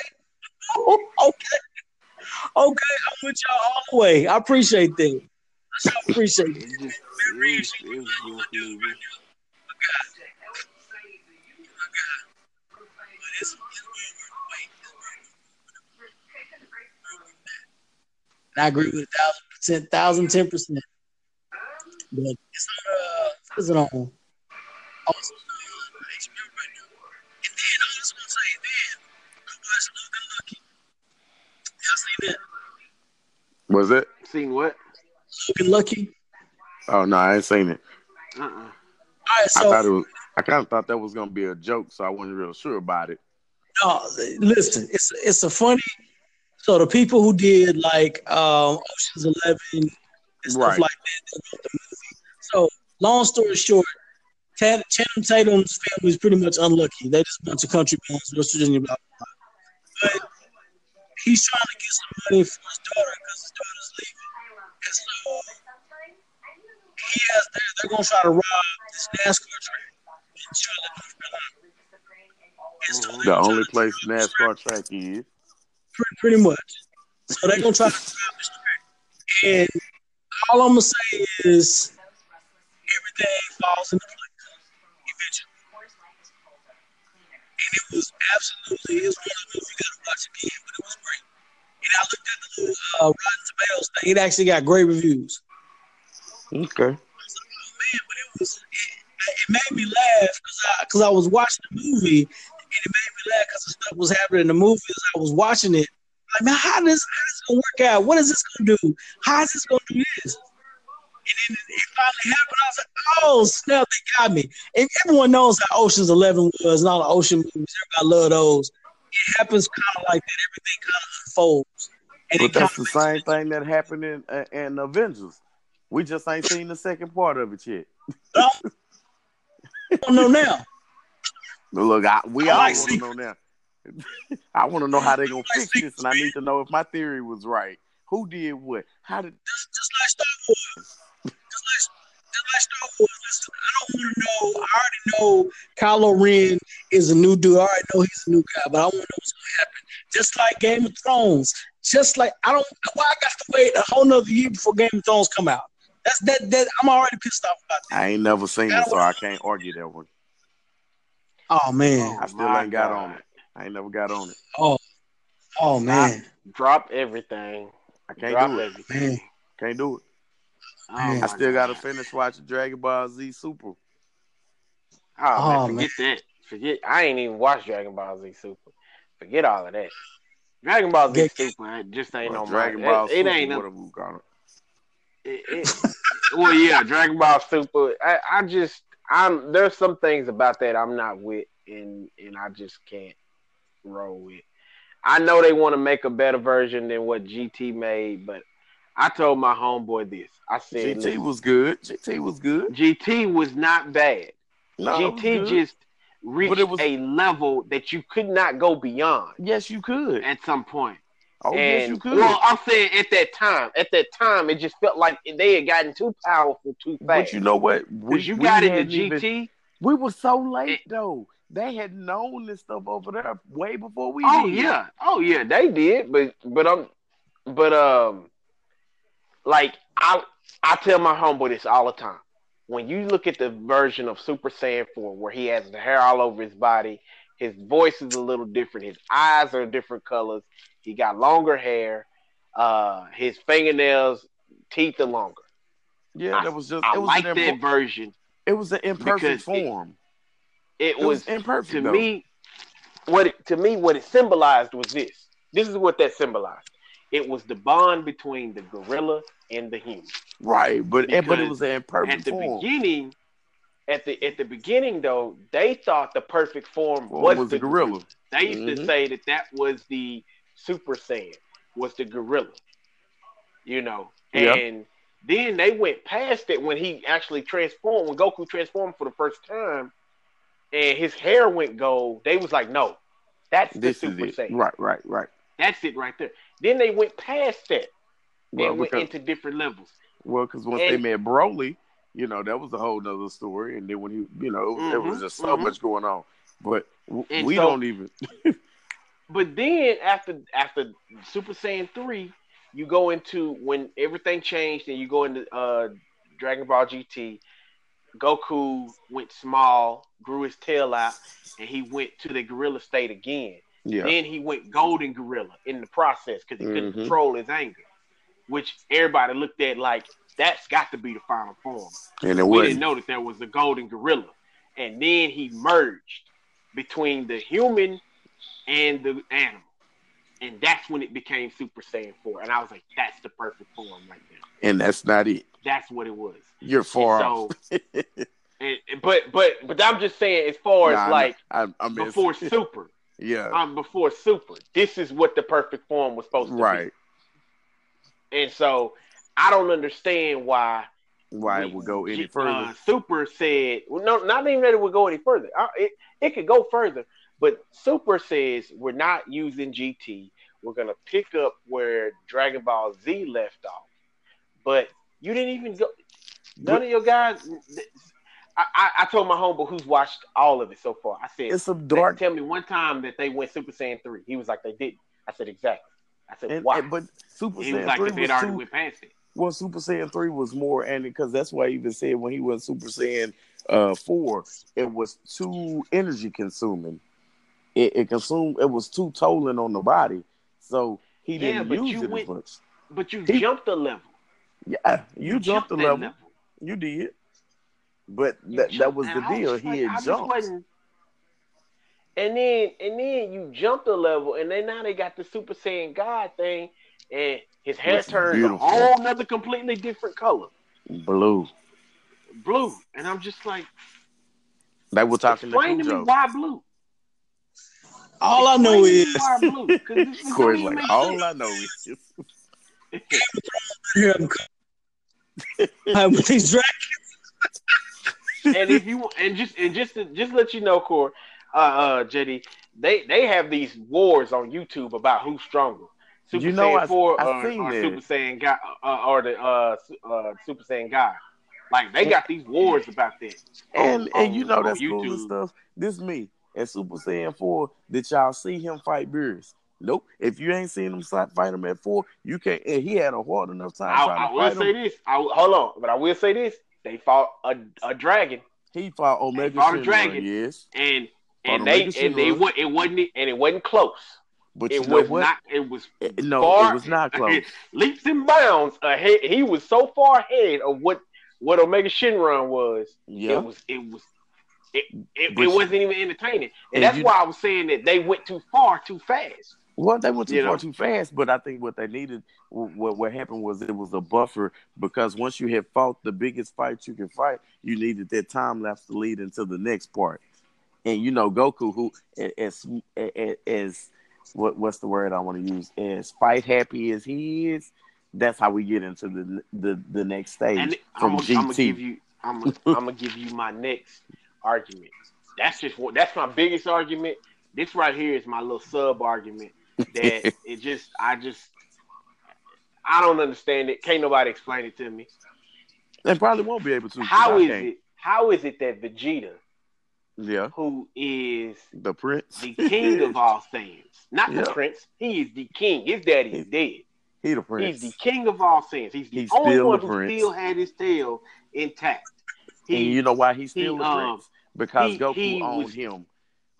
Oh, okay, okay, I'm with y'all all the way. I appreciate that. I appreciate it it. just, it was, it was a good movie. But it's, it's well worth the wait. It's well worth it. And I agree with a thousand percent, thousand ten percent. But it's on uh, what is it on? Oh, it's on uh, HBO right now. And then I just want to say, then I watched Logan Lucky. Y'all seen that? Was it? Seen what? Logan Lucky. Oh no, I ain't seen it. Uh-uh. All right, I so thought it was. I kind of thought that was gonna be a joke, so I wasn't real sure about it. No, listen, it's it's a funny. So the people who did like um, Ocean's Eleven and stuff Right. like that, So long story short, Channing Tatum's family is pretty much unlucky. They just a bunch of country boys, West Virginia, blah blah blah. But he's trying to get some money for his daughter because his daughter's leaving, and so he has. They're, they're gonna try to rob this NASCAR track in Charlotte, North Carolina. So The only place NASCAR track is. pretty, pretty much. So they're gonna try to grab this track. And all I'm gonna say is everything falls into place eventually. And it was absolutely it was one of those movies you gotta watch again, but it was great. And I looked at the little uh, Rotten Tomatoes thing; it actually got great reviews. Okay. Oh man, but it was it, it made me laugh because I I was watching the movie and it made me laugh because the stuff was happening in the movie as I was watching it. Like, man, how this how this gonna work out? What is this gonna do? How is this gonna do this? And then it finally happened. I was like, oh snap, they got me. And everyone knows how Ocean's Eleven was and all the ocean movies. Everybody love those. It happens kind of like that. Everything kind of unfolds. And But that's the same thing that happened in uh, in Avengers. We just ain't seen the second part of it yet. [laughs] I don't know now. Look, I, we I all like want to know now. [laughs] I want to know how they're gonna fix this, and I need to know if my theory was right. Who did what? How did? Just, just like Star Wars. Just like, just Star Wars. Listen, I don't want to know. I already know Kylo Ren is a new dude. I already know he's a new guy, but I want to know what's going to happen. Just like Game of Thrones. Just like I don't. Why I got to wait a whole nother year before Game of Thrones come out? That's that. That I'm already pissed off about that. I ain't never seen it, so I can't argue that one. Oh man. I still my ain't got God. on it. I ain't never got on it. Oh. Oh man. Drop everything. I can't Drop do it. everything. Man. Can't do it. Oh, I still got to finish watching Dragon Ball Z Super. Oh, Oh, man, forget that. Forget. I ain't even watched Dragon Ball Z Super. Forget all of that. Dragon Ball Z Get- Super it just ain't Or on Dragon my. Ball it, Super, it ain't. no- whatever we call it. it, it, well, yeah, Dragon Ball Super. I, I just, I'm. There's some things about that I'm not with, and and I just can't roll with. I know they want to make a better version than what GT made, but I told my homeboy this. I said, GT was good. GT was good. GT was not bad. No, GT just reached was- a level that you could not go beyond yes, you could. at some point. Oh, yes, you could. well, I'm saying at that time, at that time, it just felt like they had gotten too powerful too fast. but you know what? We, you we got into even- GT. we were so late It- though. They had known this stuff over there way before we Oh did. yeah, oh yeah, they did. But but I'm but um, like I I tell my homeboy this all the time. When you look at the version of Super Saiyan 4 where he has the hair all over his body, his voice is a little different, his eyes are different colors, he got longer hair, uh, his fingernails, teeth are longer. Yeah, that was just I it was like that imper- version. it was an imperfect because it- form. It, It, was, was imperfect to though. me, what it, to me what it symbolized was this. This is what that symbolized. It was the bond between the gorilla and the human. right, but but it was an imperfect At the form. beginning, at the at the beginning though, they thought the perfect form Form was, was the the gorilla. They used to Mhm. say that that was the Super Saiyan, was the gorilla. You know, Yeah. and then they went past it when he actually transformed. When Goku transformed for the first time, and his hair went gold. They was like, no, that's the This is Super. Saiyan. Right, right, right. That's it right there. Then they went past that Well, and went because, into different levels. well, because once they met Broly, you know, that was a whole nother story. And then when he, you know, there was just so mhm. much going on. But w- we so- don't even. [laughs] But then after after Super Saiyan three, you go into when everything changed and you go into uh, Dragon Ball GT. Goku went small, grew his tail out, and he went to the gorilla state again. Yeah. Then he went golden gorilla in the process because he couldn't Mhm. control his anger, which everybody looked at like that's got to be the final form. And it we didn't know that there was a golden gorilla. And then he merged between the human and the animal. And that's when it became Super Saiyan 4. And I was like, that's the perfect form right there. and that's not it. That's what it was. You're far off. so, [laughs] and, but but but I'm just saying, as far Nah, as like I, I mean, before [laughs] Super, yeah, um, before Super, this is what the perfect form was supposed to right. be. Right. And so I don't understand why Why we- it would go any G- further? Uh, Super said, well, no, not even that it would go any further. Uh, it, it could go further, but Super says we're not using GT. We're gonna pick up where Dragon Ball Z left off. But you didn't even go. None of your guys. I, I, I told my homeboy who's watched all of it so far. I said, it's some dark. tell me one time that they went Super Saiyan three. He was like, they didn't. I said exactly. I said And, why? and- but Super he was Saiyan like, three they was already too. went past it. Well, Super Saiyan three was more, and because that's why I even said when he was Super Saiyan uh, four, it was too energy consuming. It, it consumed. It was too tolling on the body, so he didn't use you it went- as much. But you He- jumped a level. Yeah, you, jumped a that level. You did, but that that was the deal. was He like, had just jumped. And then and then you jumped a level, and then now they got the Super Saiyan God thing, and his hair Which is turned a beautiful. whole nother completely different color. Blue. Blue, and I'm just like, They were talking explain to to me Cujo. why blue. All I know Explain to is why blue. 'Cause this- this [laughs] Corey's like, all sense. I know is [laughs] him [laughs] with these dragons. And if you and just and just to just let you know, Core, uh, uh, JD, they they have these wars on YouTube about who's stronger. Super You know, Saiyan I- Four I or, seen or. Super Saiyan guy uh, or the uh, uh, Super Saiyan guy. Like they got these wars about that. and on- and you know that's cool and stuff. This me at Super Saiyan four. Did y'all see him fight Beerus? Nope. If you ain't seen him fight him at four, you can't. And he had a hard enough time I, I will say this. I hold on, but I will say this. They fought a, a dragon, He fought Omega fought a dragon. yes, and Fought and they Omega and they Shenron. it wasn't and it wasn't close. but It was what? not. It was Eh, no, far- it was not [laughs] close. leaps and bounds ahead. He was so far ahead of what what Omega Shenron was. yeah, It was. It was. It, it, but, it wasn't even entertaining. And, And that's you- why I was saying that they went too far too fast. Well, they went too You far know? too fast, but I think what they needed, what what happened was it was a buffer because once you had fought the biggest fight you can fight, you needed that time lapse to lead into the next part. And you know, Goku, who as as, what what's the word I want to use, as fight happy as he is, that's how we get into the the the next stage And from I'm, gonna- I'm gonna give GT. you I'm gonna, I'm gonna give you my next argument. That's just what that's my biggest argument. This right here is my little sub argument that [laughs] it just I just I don't understand it. Can't nobody explain it to me. and probably won't be able to. How is it? How is it that Vegeta, Yeah, who is the prince, the king of all [laughs] things, not the prince, he is the king. His daddy is dead. he the prince. He's the king of all things. He's the He's only still one who prince. still had his tail intact. and you know why he's still he, the um, prince? Because he- Goku he owned was- him.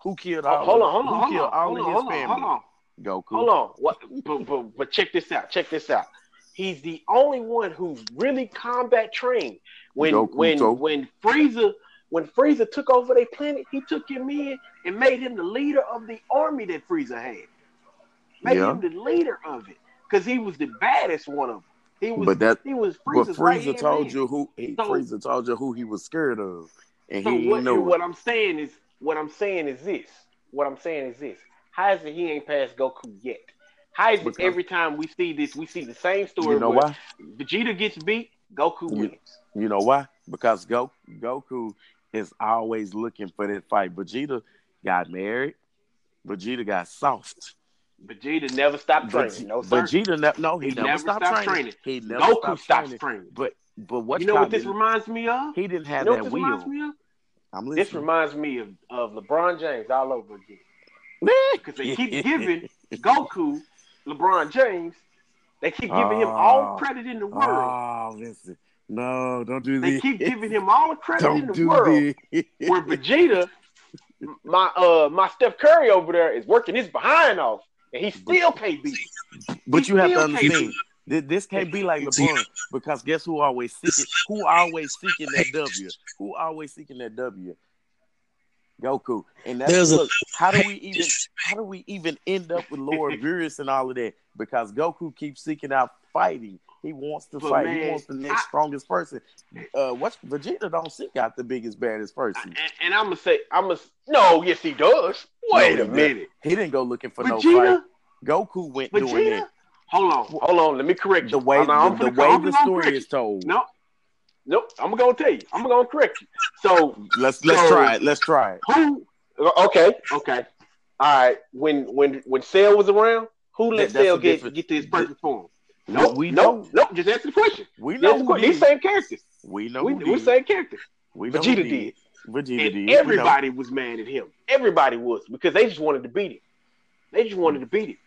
Who killed Oh, all? hold on, hold who on, hold killed on, all hold of on, his hold on, family? hold on, Goku. hold on. What? But, but, but check this out. Check this out. He's the only one who's really combat trained. When Goku, when when Frieza when Frieza took over their planet, he took him in and made him the leader of the army that Frieza had. Made Yeah. him the leader of it because he was the baddest one of them. He was. But that- he was But Frieza told man. you who he, So- Frieza told you who he was scared of, and So he what, know. what it. I'm saying is, what I'm saying is this. What I'm saying is this. How is it he ain't passed Goku yet? How is it Because- every time we see this, we see the same story You know why? Vegeta gets beat, Goku You- wins. You know why? Because Go, Goku is always looking for that fight. Vegeta got married. Vegeta got soft. Vegeta never stopped training. Veg- no sir. Vegeta, ne- no, he, He never, never stopped, stopped training. training. He never Goku stopped stops training. training. But but what you know what this reminds me of? He didn't have You know that wheel. reminds me of? I'm This reminds me of, of LeBron James all over again. Because they keep giving [laughs] Goku, LeBron James, they keep giving him all Oh. credit in the world. Oh, listen. No, don't do that. They this. keep [laughs] giving him all the credit in Don't the do world. this. where Vegeta, my uh my Steph Curry over there is working his behind off, and he still can't beat. him. But He you have to understand, thi- this can't be like LeBron because guess who always seeking who always seeking that W? Who always seeking that W? Goku. And that's There's a- look, how do we even how do we even end up with Lord Beerus and all of that? Because Goku keeps seeking out fighting. He wants to But fight. he wants the next I- strongest person. Uh, what's Vegeta don't seek out the biggest baddest person. And, and I'm gonna say, I'm gonna no, yes he does. Wait No, a he minute, He didn't go looking for no Vegeta, fight. Goku went doing it. Hold on, hold on. Let me correct you. The way I'm, I'm the, the way the story is told. No, nope. I'm gonna tell you. I'm gonna correct you. So Let's let's So- try it. Let's try it. who? Okay, okay. All right. When when when Cell was around, who let That- that's Cell get get to his perfect form? We- Nope, we nope, know. nope. Just answer the question. We know the question. These same characters. We know We who we did. same characters. We know Vegeta who did. Vegeta And did. Everybody was mad at him. Everybody was because they just wanted to beat him. They just wanted to beat him.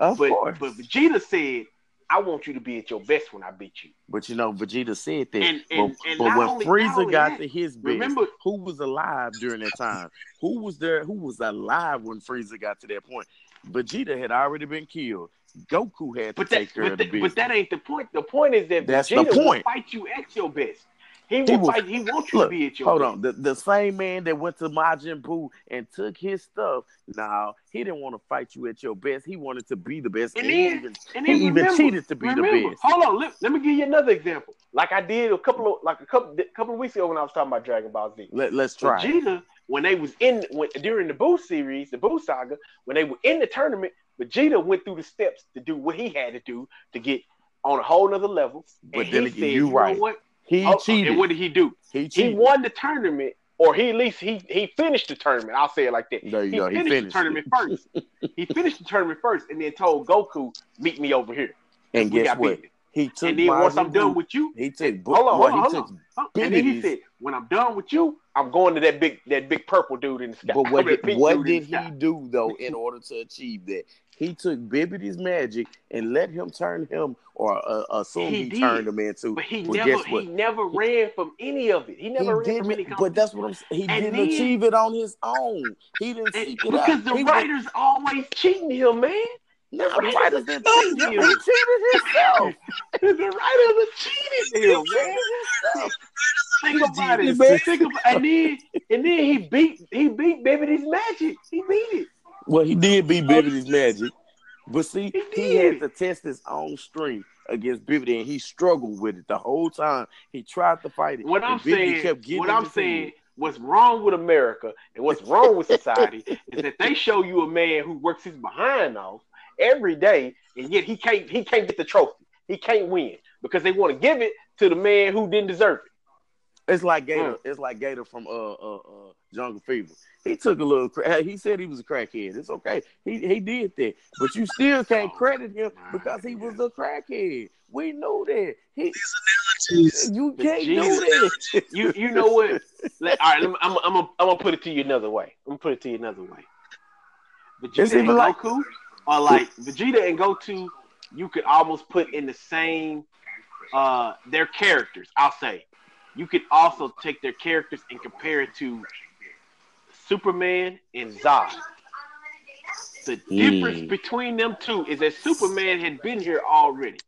Of But course. but Vegeta said, "I want you to be at your best when I beat you." But you know, Vegeta said that. And- and- but and but when only- Frieza got that, to his best, remember- who was alive during that time? Who was there? Who was alive when Frieza got to that point? Vegeta had already been killed. Goku had to But take that care but, of the business. but that ain't the point. The point is that That's the Vegeta will fight you at your best. He will fight. He wants you Look, to be at your best. hold best. on. The, the same man that went to Majin Buu and took his stuff. Now he didn't want to fight you at your best. He wanted to be the best. And And, he then- even, And he then even cheated to be remember, the best. Hold on, let, let me give you another example. Like I did a couple of like a couple couple of weeks ago when I was talking about Dragon Ball Z. Let, let's try. Vegeta, when they was in when, during the Buu series, the Buu saga, when they were in the tournament, Vegeta went through the steps to do what he had to do to get on a whole nother level. But and then he again, said, you know right. what? He Oh, cheated. And what did he do? he He won the tournament, or he at least he he finished the tournament. I'll say it like that. There you He go. He finished, finished the tournament first. he finished the tournament first, and then told Goku, "Meet me over here." And guess what? beaten. He took. And then once I'm done with you, he took. Hold on, hold on, he hold took. Huh? And then he said, "When I'm done with you, I'm going to that big that big purple dude in the sky." But [laughs] what I mean, did, what did he do though [laughs] in order to achieve that? He took Babidi's magic and let him turn him, or uh, assume He he, turned him into. But he well, never he never ran from any of it. He He never ran from any but that's what I'm. saying. He And didn't then- achieve it on his own. He didn't seek it because out. the he writers always cheating him, man. Nah, the writers didn't cheating cheat him. He cheated himself. [laughs] the writers are cheating him, man. Think about it, man. Think about, and then and then he beat he beat Babidi's magic. He beat it. Well, he did beat oh, Babidi's magic, but see, He he, had to test his own strength against Bibbity, and he struggled with it the whole time. He tried to fight it. What I'm saying, what I'm saying, what's wrong with America and what's wrong with society [laughs] is that they show you a man who works his behind off every day, and yet he can't he can't get the trophy. He can't win because they want to give it to the man who didn't deserve it. It's like Gator. Mm. It's like Gator from uh uh uh Jungle Fever. He took a little. Cra- he said he was a crackhead. It's okay. He he did that, but you still can't credit him because he was a crackhead. We knew that. He you can't do that. You you know what? Let- all right, me- I'm I'm I'm gonna put it to you another way. I'm gonna put it to you another way. Vegeta and like- Goku are like Vegeta and Goku. You could almost put in the same uh their characters. I'll say you could also take their characters and compare it to Superman and Zod. The difference Mm. between them two is that Superman had been here already.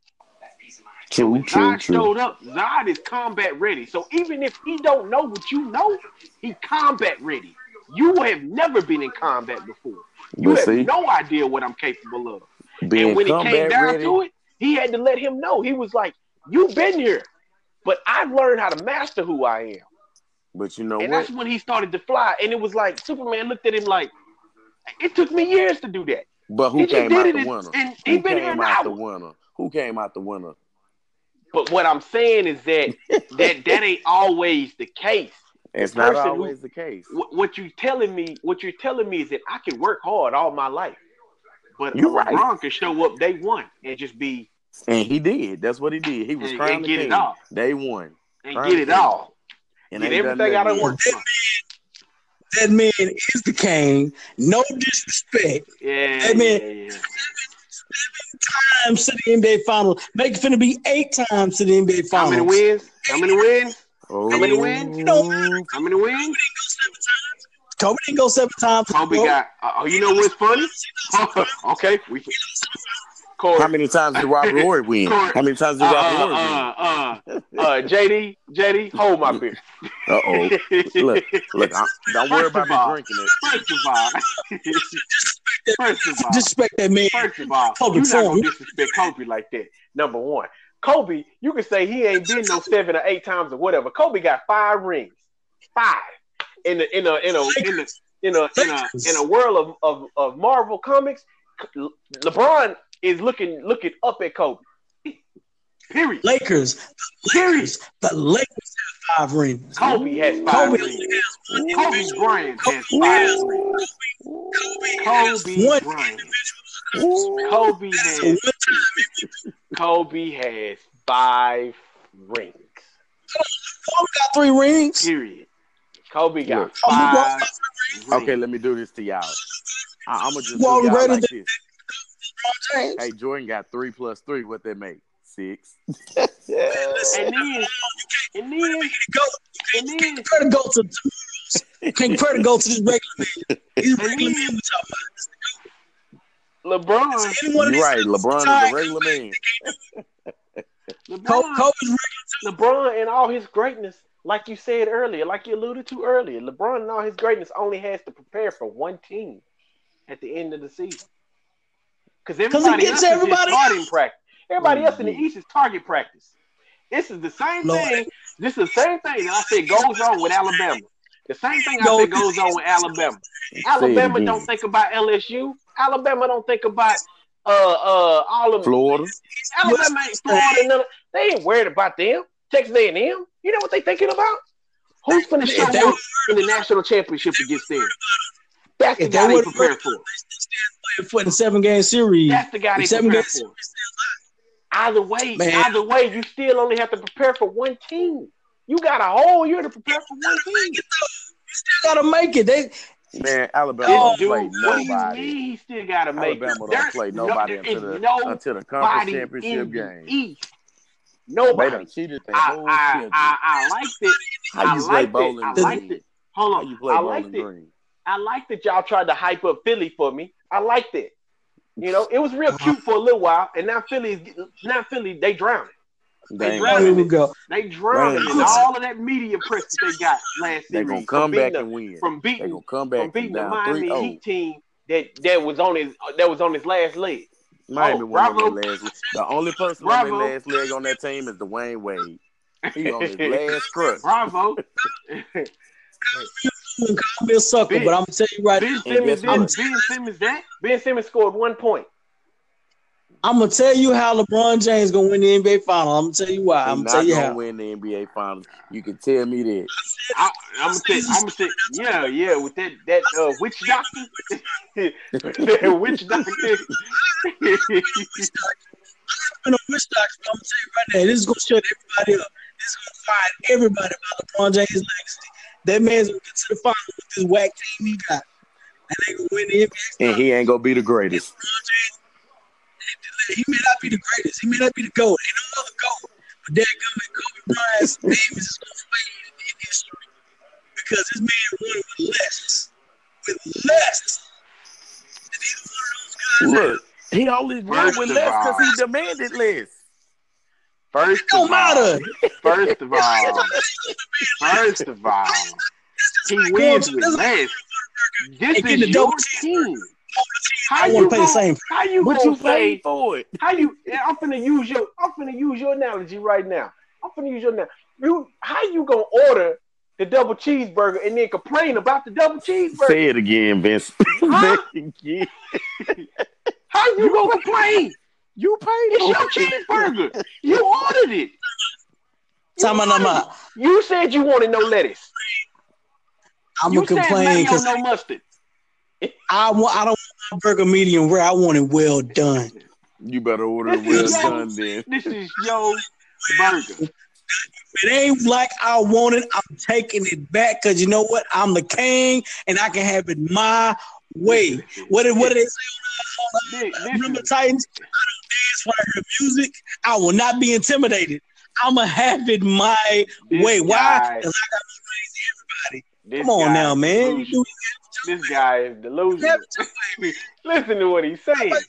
True, Zod showed up. Zod is combat ready. So even if he don't know what you know, he combat ready. You have never been in combat before. You have see, no idea what I'm capable of. being and when it came down ready, to it, he had to let him know. He was like, "You've been here, but I've learned how to master who I am." but you know and what? that's when he started to fly. And it was like Superman looked at him like, "It took me years to do that." But who just came out the winner? and he Who been came out the winner? Who came out the winner? But what I'm saying is that [laughs] that that ain't always the case. It's not person who- always the case. What, what you telling me? What you're telling me is that I can work hard all my life, but You're LeBron right. can show up day one and just be And he did. That's what he did. He was And- crowned and the get it king. all. They won. and Right. get it all, And get everything I nothing don't yet. work. That man is the king. No disrespect. Yeah, That man- yeah, yeah. Times to the NBA final. Make it finna be eight times to the NBA How final. many wins? How many oh. wins? Oh, How many wins? It don't matter. How many wins? Kobe didn't go seven times. Kobe bro. got. Oh, you know what's funny? [laughs] okay, we. Corey, How many times did Robert [laughs] Horry win? Corey. How many times did uh, Robert Horry uh, win? uh, uh, uh, JD, JD, hold my beer. Uh oh. Look, look. I'm, don't worry First about of me drinking it. First of all, [laughs] first of all, Disrespect that man. First of all, Public you're not gonna disrespect Kobe like that. Number one, Kobe, you can say he ain't been no seven or eight times or whatever. Kobe got five rings, five in the in a in a in a in a in a, in a world of, of, of Marvel comics. LeBron is looking looking up at Kobe. Period. Lakers. Period. The Lakers have five rings. Kobe has five Kobe rings. only has one Kobe individual. Bryant has Kobe five has- rings. Kobe has Kobe one Bryant. individual. Kobe has one time. Kobe has five rings. Kobe got three rings. Period. Kobe got Look. Kobe got five. five rings. Okay, let me do this to y'all. I, I'm gonna just do y'all like this. James. Hey, Jordan got three plus three. What that make? Six. [laughs] And then, and then, Go. and then, You can't go to you can't compare to go to this regular man. He's a regular man we talking LeBron, about. Any one of You're right. LeBron is guys- a regular man. Ko- LeBron, Kobe's regular. LeBron, and all his greatness like you said earlier, like you alluded to earlier, LeBron and all his greatness only has to prepare for one team at the end of the season. Because everybody gets else everybody is just target else. practice. Everybody else in the Mhm. East is target practice. This is the same Lord. thing. This is the same thing that I said goes on with Alabama. The same thing I Go- said goes on with Alabama. [laughs] Alabama again. don't think about LSU. Alabama don't think about uh uh all of Florida. Alabama ain't Florida. None of, they ain't worried about them. Texas A&M. You know what they thinking about? Who's finna show If they up in the national championship against them? That's the If guy they they would've- prepare for. for the seven game series. That's the guy they Seven prepare for. Either way, Man. either way, you still only have to prepare for one team. You got a whole year to prepare for one team. You still gotta make it. They Man, Alabama This don't play what do you nobody. he still got to make Alabama it? don't There's play no- nobody there until the no until the conference championship the game. East. They Nobody. done cheated their I, whole I, schedule. I, I liked it. How I you play liked it. Bowling I Green? liked it. Hold How on. you play I Bowling liked it. Green? I liked that y'all tried to hype up Philly for me. I liked it. You know, it was real cute for a little while, and now Philly's now Philly they drowning. They ain't Right. here we go. They drowning Right. in all of that media press that they got last They series. gonna come back beating and win. the, from They beating gonna come from back from beating the down Miami 3-0. Heat oh. team that that was on his that was on his last leg. Miami Oh, won on their last leg. The only person on Bravo. their last leg on that team is Dwyane Wade. He on his last crutch. [laughs] Bravo. [laughs] You can call me a sucker, Ben- but I'm gonna tell you right. Ben And Simmons, guess did, what? Ben Simmons, that Ben Simmons scored one point. I'm gonna tell you how LeBron James gonna win the NBA final. I'm gonna tell you why. I'm gonna not tell you how he's gonna how. win the NBA Finals. You can tell me that. I, I'm gonna say, I'm gonna say, yeah, yeah, with that that uh, witch doctor, [laughs] that witch doctor. [laughs] been a witch doctor, I'm gonna tell you right now, this is gonna shut everybody up. This is gonna find everybody about LeBron James' legacy. That man's gonna get to the final with this whack team he got. And they gonna win the NBA. And he ain't gonna be the greatest. He may not be the greatest, he may not be the GOAT, ain't no other GOAT. But that guy, Kobe Bryant's [laughs] name is gonna fade in, in history. Because this man won with less. With less. And he's one of those guys that Look, he only won with less because he demanded less. First don't of all, [laughs] first of all, first of all, he wins with less. This And is the your double team. How I you want to pay the same. how you But gonna you say for it. How you? I'm finna use your. I'm finna use your analogy right now. I'm finna use your now. You how you gonna order the double cheeseburger and then complain about the double cheeseburger? Say it again, Vince. [laughs] Huh? Say it again. How you gonna complain? You paid It's for your cheeseburger. You ordered it. You, Time ordered it. you said you wanted no lettuce. I'm gonna complain because no mustard. I want I don't want my burger medium rare. I want it well done. You better order it well done then. This is your burger. It ain't like I want it. I'm taking it back because you know what? I'm the king and I can have it my way. What did what did they say on, This- uh, Remember Titans? I don't dance when I hear music. I will not be intimidated. I'ma have it my This way. Why? Because I got than everybody. Come on now, man. You delusional. do This guy is delusional. have it your way. Listen to what he's saying. Crazy.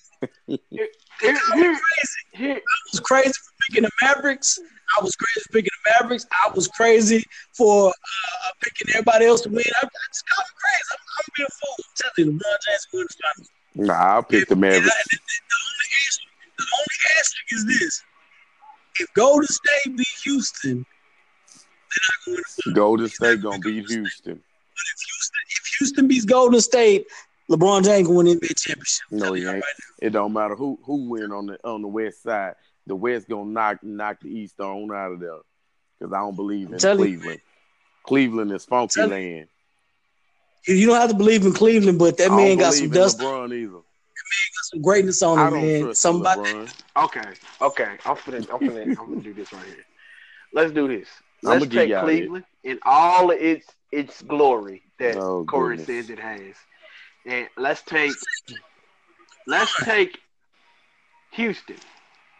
I was crazy for picking the Mavericks. I was crazy picking the Mavericks. I was crazy for uh, picking everybody else to win. I, I just call crazy. I'm, I'm being a fool. I'm telling you, LeBron James will win the finals. Nah, I'll pick the And I- Mavericks. the, the only asterisk, the only asterisk is this: if Golden State beat Houston, they're not going to win. Golden State gonna beat Houston. But if Houston, if Houston beats Golden State, LeBron James gonna win the NBA championship. No, he ain't. right It don't matter who who win on the on the west side. The West gonna knock knock the East on out of there. Because I don't believe in I'm you, Cleveland. Cleveland is funky Tell- land. You don't have to believe in Cleveland, but that I man got some believe in dust, LeBron either. some greatness on him, man. trust Something about LeBron. okay, okay. I'm finna, I'm finna, I'm gonna do this right here. Let's do this. [laughs] I'ma Let's give take Cleveland in all of its its glory that Oh, Corey goodness. says it has, and let's take let's take Houston.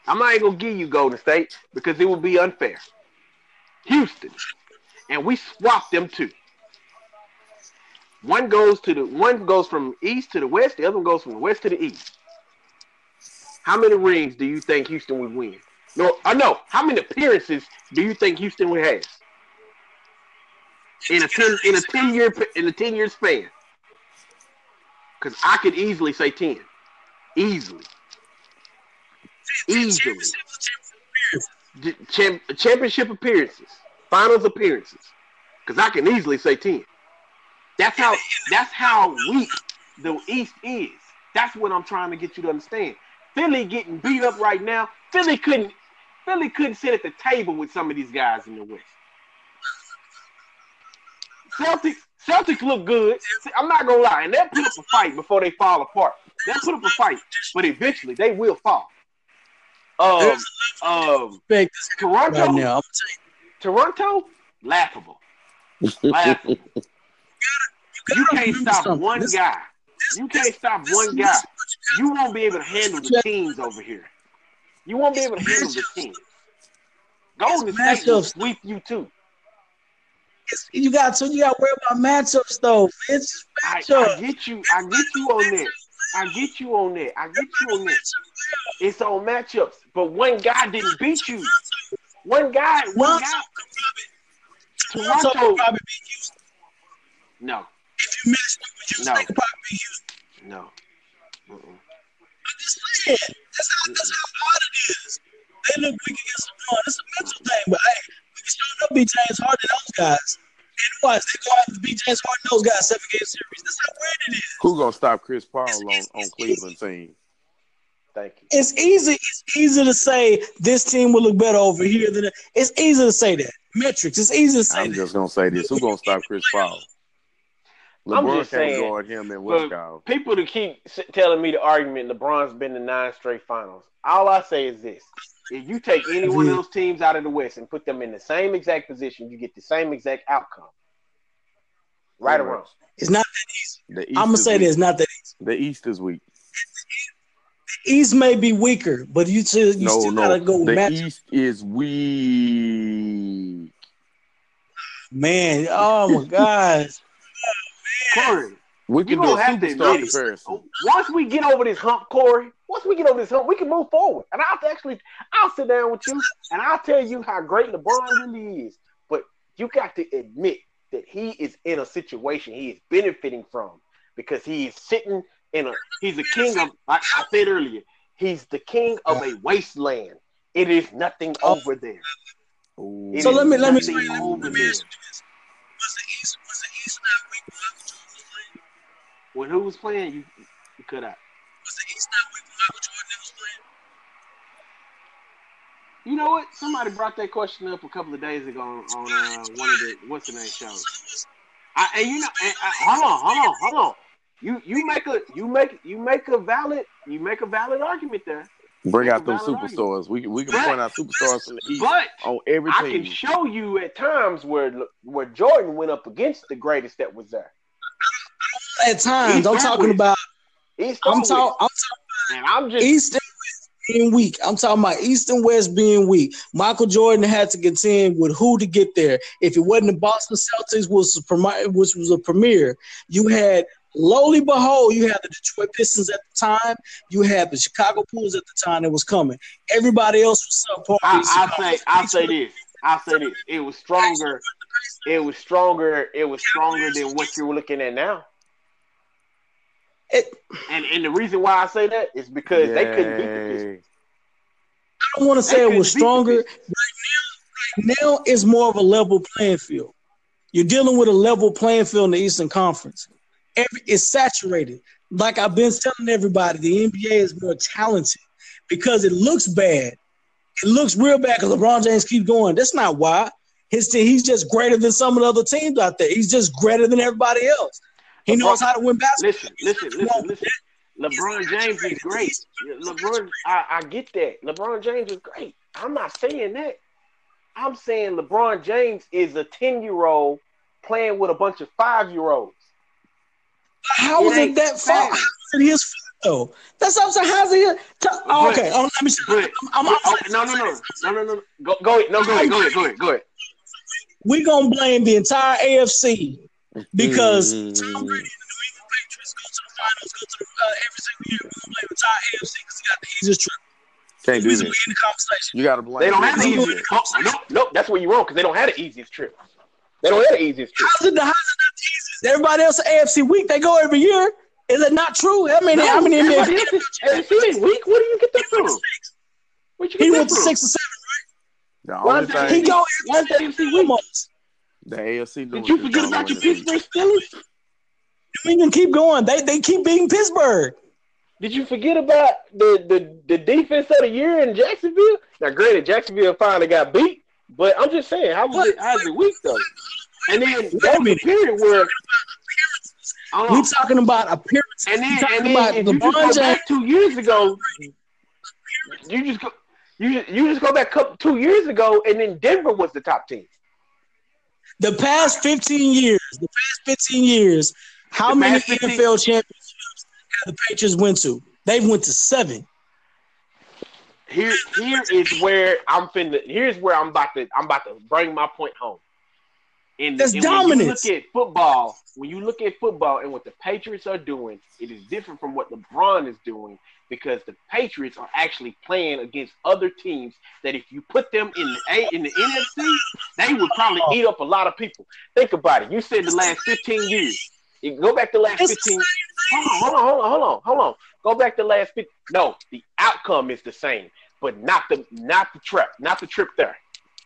I'm not even gonna give you Golden State because it would be unfair. Houston, and we swap them two. One goes to the one goes from east to the west. The other one goes from the west to the east. How many rings do you think Houston would win? No, I know. How many appearances do you think Houston would have? in a ten in a ten year in a ten year span. Because I could easily say ten, easily, easily. Champ, championship appearances, finals appearances. Because I can easily say ten. That's how that's how weak the East is. That's what I'm trying to get you to understand. Philly getting beat up right now. Philly couldn't Philly couldn't sit at the table with some of these guys in the West. Celtics, Celtics look good. I'm not gonna lie, and they'll put up a fight before they fall apart. They'll put up a fight, but eventually they will fall. Um, um, Toronto, right now. Toronto, laughable, laughable. [laughs] You can't stop one guy. You can't stop one guy. You won't be able to handle the teams over here. You won't be able to handle the teams. Golden State will sweep you too. You got so you got to worry about matchups though. It's I, matchups. I get you. I get you on that. I get you on that. I get you on that. It's on matchups, but one guy didn't beat you. One guy. One guy. Toronto probably beat Houston. No. If you missed with Houston, No. they could probably beat Houston. No. Mm-mm. I'm just saying. That's how, that's how odd it is. They look weak against LeBron. It's a mental thing, but hey, we can still up beat James Harden those guys. And watch, they go out and beat James Harden those guys seven game series. That's how weird it is. Who gonna stop Chris Paul on, on Cleveland team? Thank you. It's easy. It's easy to say this team will look better over here than that. It's easy to say that metrics. It's easy to say I'm that. just gonna say this: Who gonna stop Chris Paul? I'm LeBron just can't saying, guard him in but- Wisconsin. People to keep telling me the argument LeBron's been to nine straight finals. All I say is this: if you take any one of those teams out of the West and put them in the same exact position, you get the same exact outcome. Right or wrong? It's not. The East I'm gonna say weak. this. Not that easy. The East is weak. The East may be weaker, but you still you no, still no. gotta go the match. East is weak. Man, oh my gosh. Corey, We you can do a don't have superstar admit comparison. Once we get over this hump, Corey, once we get over this hump, we can move forward. And I'll actually, I'll sit down with you and I'll tell you how great LeBron really is. But you got to admit that he is in a situation he is benefiting from because he is sitting in a, he's a king of, like I said earlier, he's the king of a wasteland. It is nothing over there. It So is let me let me let me, let me ask you this. Was the East was the East not When who was playing, you, you cut out. Was the East not weak when Michael Jordan was playing? You know what? Somebody brought that question up a couple of days ago on, on uh, one of the what's the name shows. I, and you know, and, uh, hold on, hold on, hold on. You you make a you make you make a valid you make a valid argument there. Bring out a those valid argument. superstars. We can we can But- point out superstars from the East But on every team. I can show you at times where where Jordan went up against the greatest that was there. At times, East I'm talking about. He's I'm talking, talking. I'm talking I'm just East and West being weak. I'm talking about East and West being weak. Michael Jordan had to contend with who to get there. If it wasn't the Boston Celtics, was which was a premier, you had lowly behold, you had the Detroit Pistons at the time. You had the Chicago Bulls at the time that was coming. Everybody else was subpar. I, I'll say I'll say this. I'll say this. It was stronger. It was stronger. It was stronger than what you're looking at now. It, And and the reason why I say that is because they couldn't beat the Pistons. I don't want to say it was couldn't beat the stronger. Right now, right now it's more of a level playing field. You're dealing with a level playing field in the Eastern Conference. Every it's saturated. Like I've been telling everybody, the NBA is more talented because it looks bad. It looks real bad because LeBron James keeps going. That's not why. His team, he's just greater than some of the other teams out there. He's just greater than everybody else. He knows how to win basketball. Listen, listen, listen, listen. LeBron James is great. LeBron, I, I get that. LeBron James is great. I'm not saying that. I'm saying LeBron James is a 10 year old playing with a bunch of five year olds. How is it that far? How is it his fault though? That's what I'm saying. How's it? Oh, okay. Oh, let me. But, I'm, I'm, oh, no, no, no, no, no, no. Go, go ahead. No, go ahead. Go ahead. Go ahead. Go ahead. we gonna blame the entire AFC because Mm. Tom Brady and the New England Patriots go to the finals, go to the uh, every single year. We gonna blame the entire AFC because he got the easiest trip. Can't do We in that. the conversation. You got to blame. They don't have the easiest. Oh, no, no, that's where you're wrong because they don't have the easiest trip. They don't have the easiest trip. How's it, how's it not the easiest? Everybody else AFC week, they go every year. Is it not true? I mean, how many NBA Everybody else is- AFC ain't weak. Where do you get that from? Where'd you get He went to six or seven. The Why only is that- He thing, go Why is AFC weak? almost. The AFC. Did you forget about your Pittsburgh Steelers? We can keep going. They they keep beating Pittsburgh. Did you forget about the, the, the defense of the year in Jacksonville? Now, granted, Jacksonville finally got beat, but I'm just saying, how was it? How's it weak though? And then Wait a there was a period where, I don't We know. talking about appearances. and then talking and then about if you just go back two years ago, you just go. You you just go back two years ago, and then Denver was the top team. The past 15 years, the past 15 years, how The many past 15 NFL championships have the Patriots went to? They've went to seven. Here, here is where I'm finna. Here's where I'm about to. I'm about to bring my point home. And, That's and When you look at football, when you look at football and what the Patriots are doing, it is different from what LeBron is doing because the Patriots are actually playing against other teams that if you put them in the A in the NFC, they would probably eat up a lot of people. Think about it. You said the last 15 years. You go back to the last 15. Hold on, hold on, hold on, hold on, hold on. Go back to the last 15. No, the outcome is the same, but not the not the trip, not the trip there.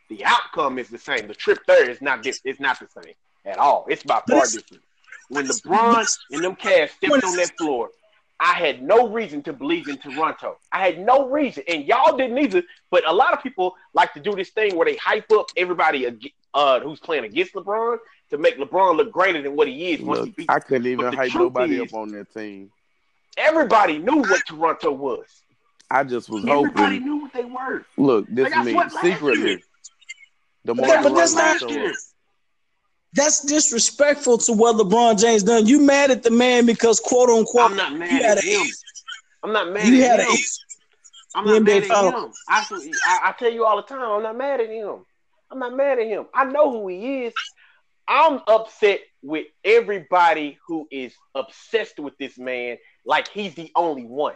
The outcome is the same. The trip there is not di- it's not the same at all. It's by far different. When LeBron and them Cavs stepped on that floor, I had no reason to believe in Toronto. I had no reason, and y'all didn't either. But a lot of people like to do this thing where they hype up everybody uh, who's playing against LeBron to make LeBron look greater than what he is once he Look. I couldn't even hype nobody is- up on that team. Everybody knew what Toronto was. I just was Everybody hoping. Everybody knew what they were. Look, this is me secretly. The more that- but that's show year. That's disrespectful to what LeBron James done. You mad at the man because quote unquote I'm not mad at him. I'm not mad you at had a him. I'm not mad at him. I, I, I tell you all the time, I'm not mad at him. I'm not mad at him. I know who he is. I'm upset with everybody who is obsessed with this man like he's the only one.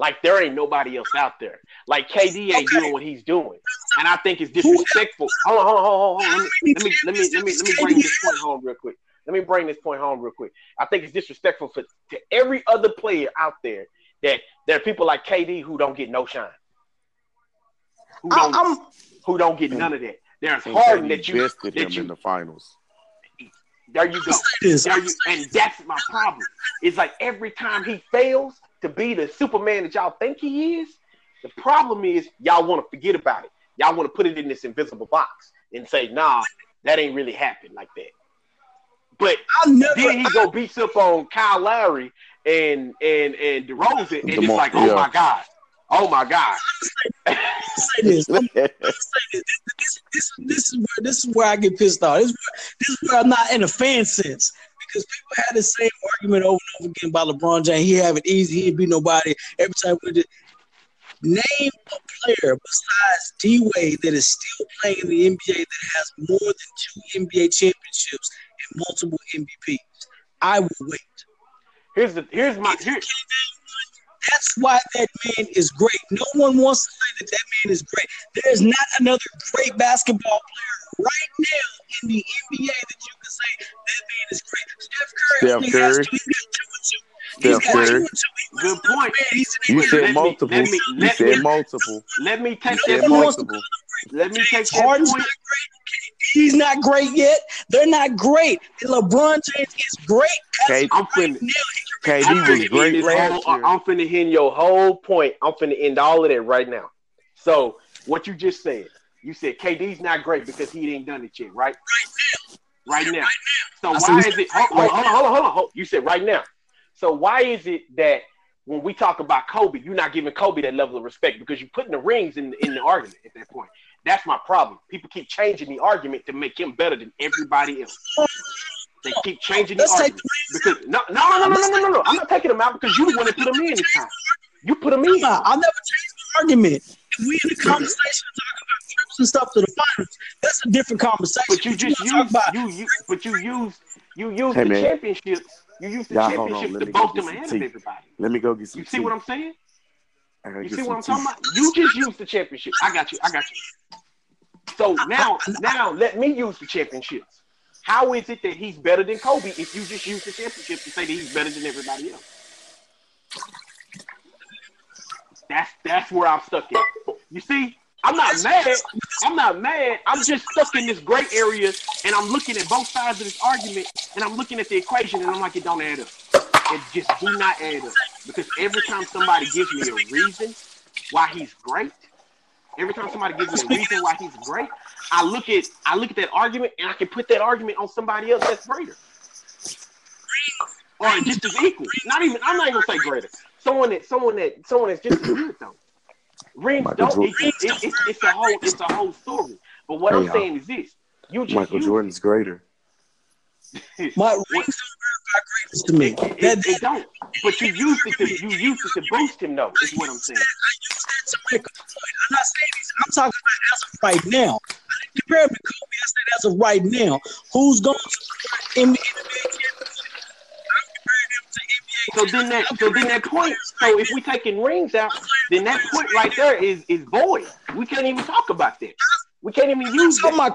Like there ain't nobody else out there. Like KD ain't Okay. doing what he's doing, and I think it's disrespectful. Hold on, hold on, hold on, hold on. Let me, let me, let me, let me, let me bring this point home real quick. Let me bring this point home real quick. I think it's disrespectful for to every other player out there that there are people like KD who don't get no shine, who I, don't, I'm who don't get none of that. There's and Harden that you, bested that him you, in the finals. there you go. There you, and that's my problem. It's like every time he fails to be the Superman that y'all think he is, the problem is y'all want to forget about it. Y'all want to put it in this invisible box and say, nah, that ain't really happened like that. But I never then he go beats up on Kyle Lowry and and and DeRozan, and it's DeMar- like, oh yeah. my god, oh my god. say this. I'm say this. This, this, this is where this is where I get pissed off. This is where, this is where I'm not in a fan sense because people had the same argument over and over again about LeBron James. He have it easy. He beat nobody every time we did. Name a player besides D Wade that is still playing in the NBA that has more than two NBA championships and multiple MVPs. I will wait. Here's the here's my here, That's why that man is great. No one wants to say that that man is great. There is not another great basketball player right now in the NBA that you can say that man is great. Steph Curry, Steph has Curry. two, he's got two and two. Steph He's got two Curry. and two. He Good point. Man. He's an You said multiple. let me- you said multiple. let me take that point. multiple. Let me take that point. He's not great yet. They're not great. LeBron James is great. I'm right finna- KD I'm was great last whole, year. I'm finna end your whole point. I'm finna end all of that right now. So what you just said, you said KD's not great because he ain't done it yet, right? Right now. So I said why is it? Hold, hold, hold on, hold on, hold on, hold on. You said right now. So why is it that when we talk about Kobe, you're not giving Kobe that level of respect because you're putting the rings in in the argument at that point. That's my problem. People keep changing the argument to make him better than everybody else. They keep changing the argument because no, no, no, no, no, no, no, no. I'm not taking him out because you want to put him in this time. You put him in. I'll never change the argument. If we in a conversation talking about trips and stuff to the finals, that's a different conversation. But you just use, you, you, but you use, you use hey, the man. championships you use the Y'all. Let to get them ahead of everybody. Let me go get some You see tea. what I'm saying? You see what I'm tea. talking about? You just use the championship. I got you. I got you. So now, now let me use the championships. How is it that he's better than Kobe if you just use the championship to say that he's better than everybody else? That's that's where I'm stuck at. You see, I'm not mad. I'm not mad. I'm just stuck in this gray area, and I'm looking at both sides of this argument, and I'm looking at the equation, and I'm like, it don't add up. It just do not add up. Because every time somebody gives me a reason why he's great, every time somebody gives me a reason why he's great, I look at I look at that argument, and I can put that argument on somebody else that's greater, or just as equal. Not even. I'm not even gonna say greater. Someone that someone that someone that's just as good though. Rings Michael don't. Jordan. It, it, it's, it's a whole. It's a whole story. But what I'm uh, saying is this: you just Michael you, Jordan's greater. [laughs] My rings don't verify greatness to me. It, it, That, it that, don't. But you used it to you used it to boost him though. Is what I'm saying. I use that to make a point. I'm not saying he's, I'm talking about as of right now. I didn't compare him to Kobe. I said as of right now. Who's going to in the NBA championship? I'm comparing him to NBA. So then that so then that point. So if we taking rings out, then that point right there is is void. We can't even talk about that. We can't even use that. my.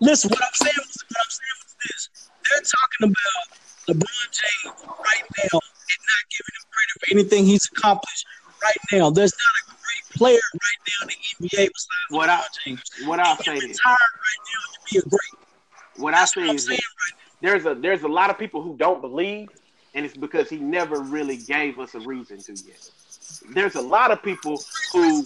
Listen, what I'm saying was what I'm saying was this. They're talking about LeBron James right now and not giving him credit for anything he's accomplished right now. There's not a great player right now in the NBA besides What I- LeBron James. What I'll He's say is right now to be a great. what I say what I'm is saying right there's a there's a lot of people who don't believe, and it's because he never really gave us a reason to yet. There's a lot of people who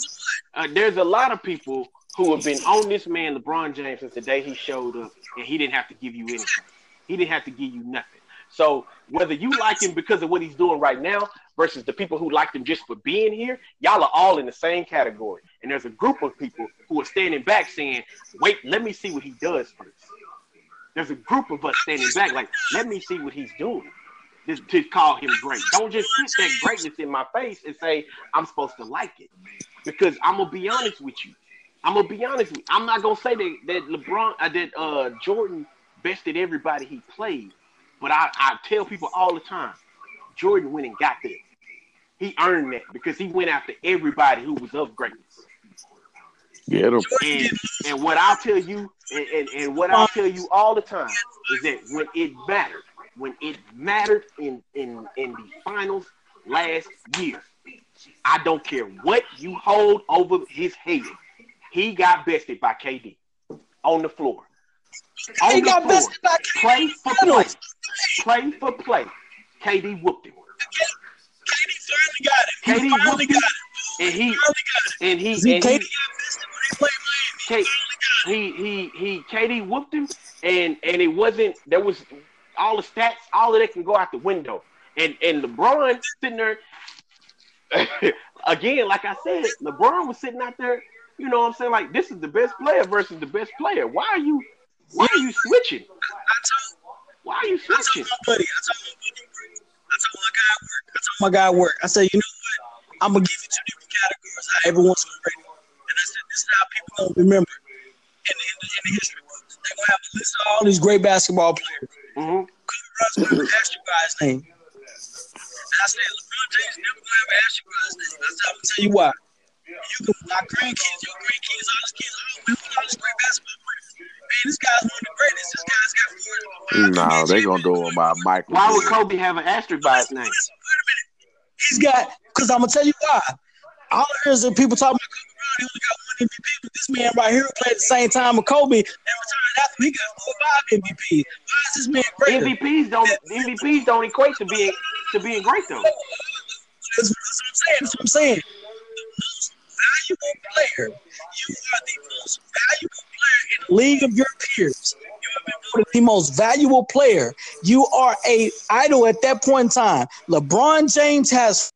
uh, there's a lot of people who have been on this man LeBron James since the day he showed up, and he didn't have to give you anything. He didn't have to give you nothing. So whether you like him because of what he's doing right now versus the people who liked him just for being here, y'all are all in the same category. And there's a group of people who are standing back saying, "Wait, let me see what he does first. There's a group of us standing back, like, let me see what he's doing. Just to call him great. Don't just put that greatness in my face and say I'm supposed to like it. Because I'm gonna be honest with you. I'm gonna be honest with you. I'm not gonna say that that LeBron uh, that uh Jordan bested everybody he played, but I, I tell people all the time, Jordan went and got there. He earned that because he went after everybody who was of greatness. Get him. And and what I'll tell you, and, and, and what I'll tell you all the time is that when it mattered, when it mattered in in in the finals last year, I don't care what you hold over his head. He got bested by KD on the floor. On He the got floor. bested by KD. Play for play. Play for play. KD whooped him. KD finally got it. KD finally whooped him. got it. And he Finally got it. and he and KD he, got bested when he played Miami. K- he he he KD whooped him, and and it wasn't there was all the stats, all of that can go out the window. And and LeBron sitting there [laughs] again, like I said, LeBron was sitting out there. You know what I'm saying? Like this is the best player versus the best player. Why are you why are you switching? Why are you I switching? I told my I guy work, I told my guy work, I said, you know what? I'm gonna give you two different categories. How everyone's gonna rate it. And I said, this is how people gonna remember in the, in the, in the history books. They're gonna have a list of all these great basketball players. Hmm Kobe Bryant's gonna have an asterisk name. And I said, LeBron James never gonna have an asterisk name. I said, I'm gonna tell you why. You can, my grandkids, your grandkids, all these kids, man, look all these great basketball players. Man, this guy's one of the greatest. This guy's got four. No, they gonna do him by Michael. Why would Kobe have an asterisk by his name? Wait a minute. He's got, because I'm gonna tell you why. All I hear is people talking about Kobe Bryant. He only got one MVP, but this man right here played at the same time with Kobe and retired after he got four or five MVPs. Why is this man greater? MVPs don't MVPs don't equate to being to being great though. That's, that's what I'm saying. That's what I'm saying. The most valuable player. You are the most valuable player in the league of your peers. You have been voted the most valuable player. You are a idol at that point in time. LeBron James has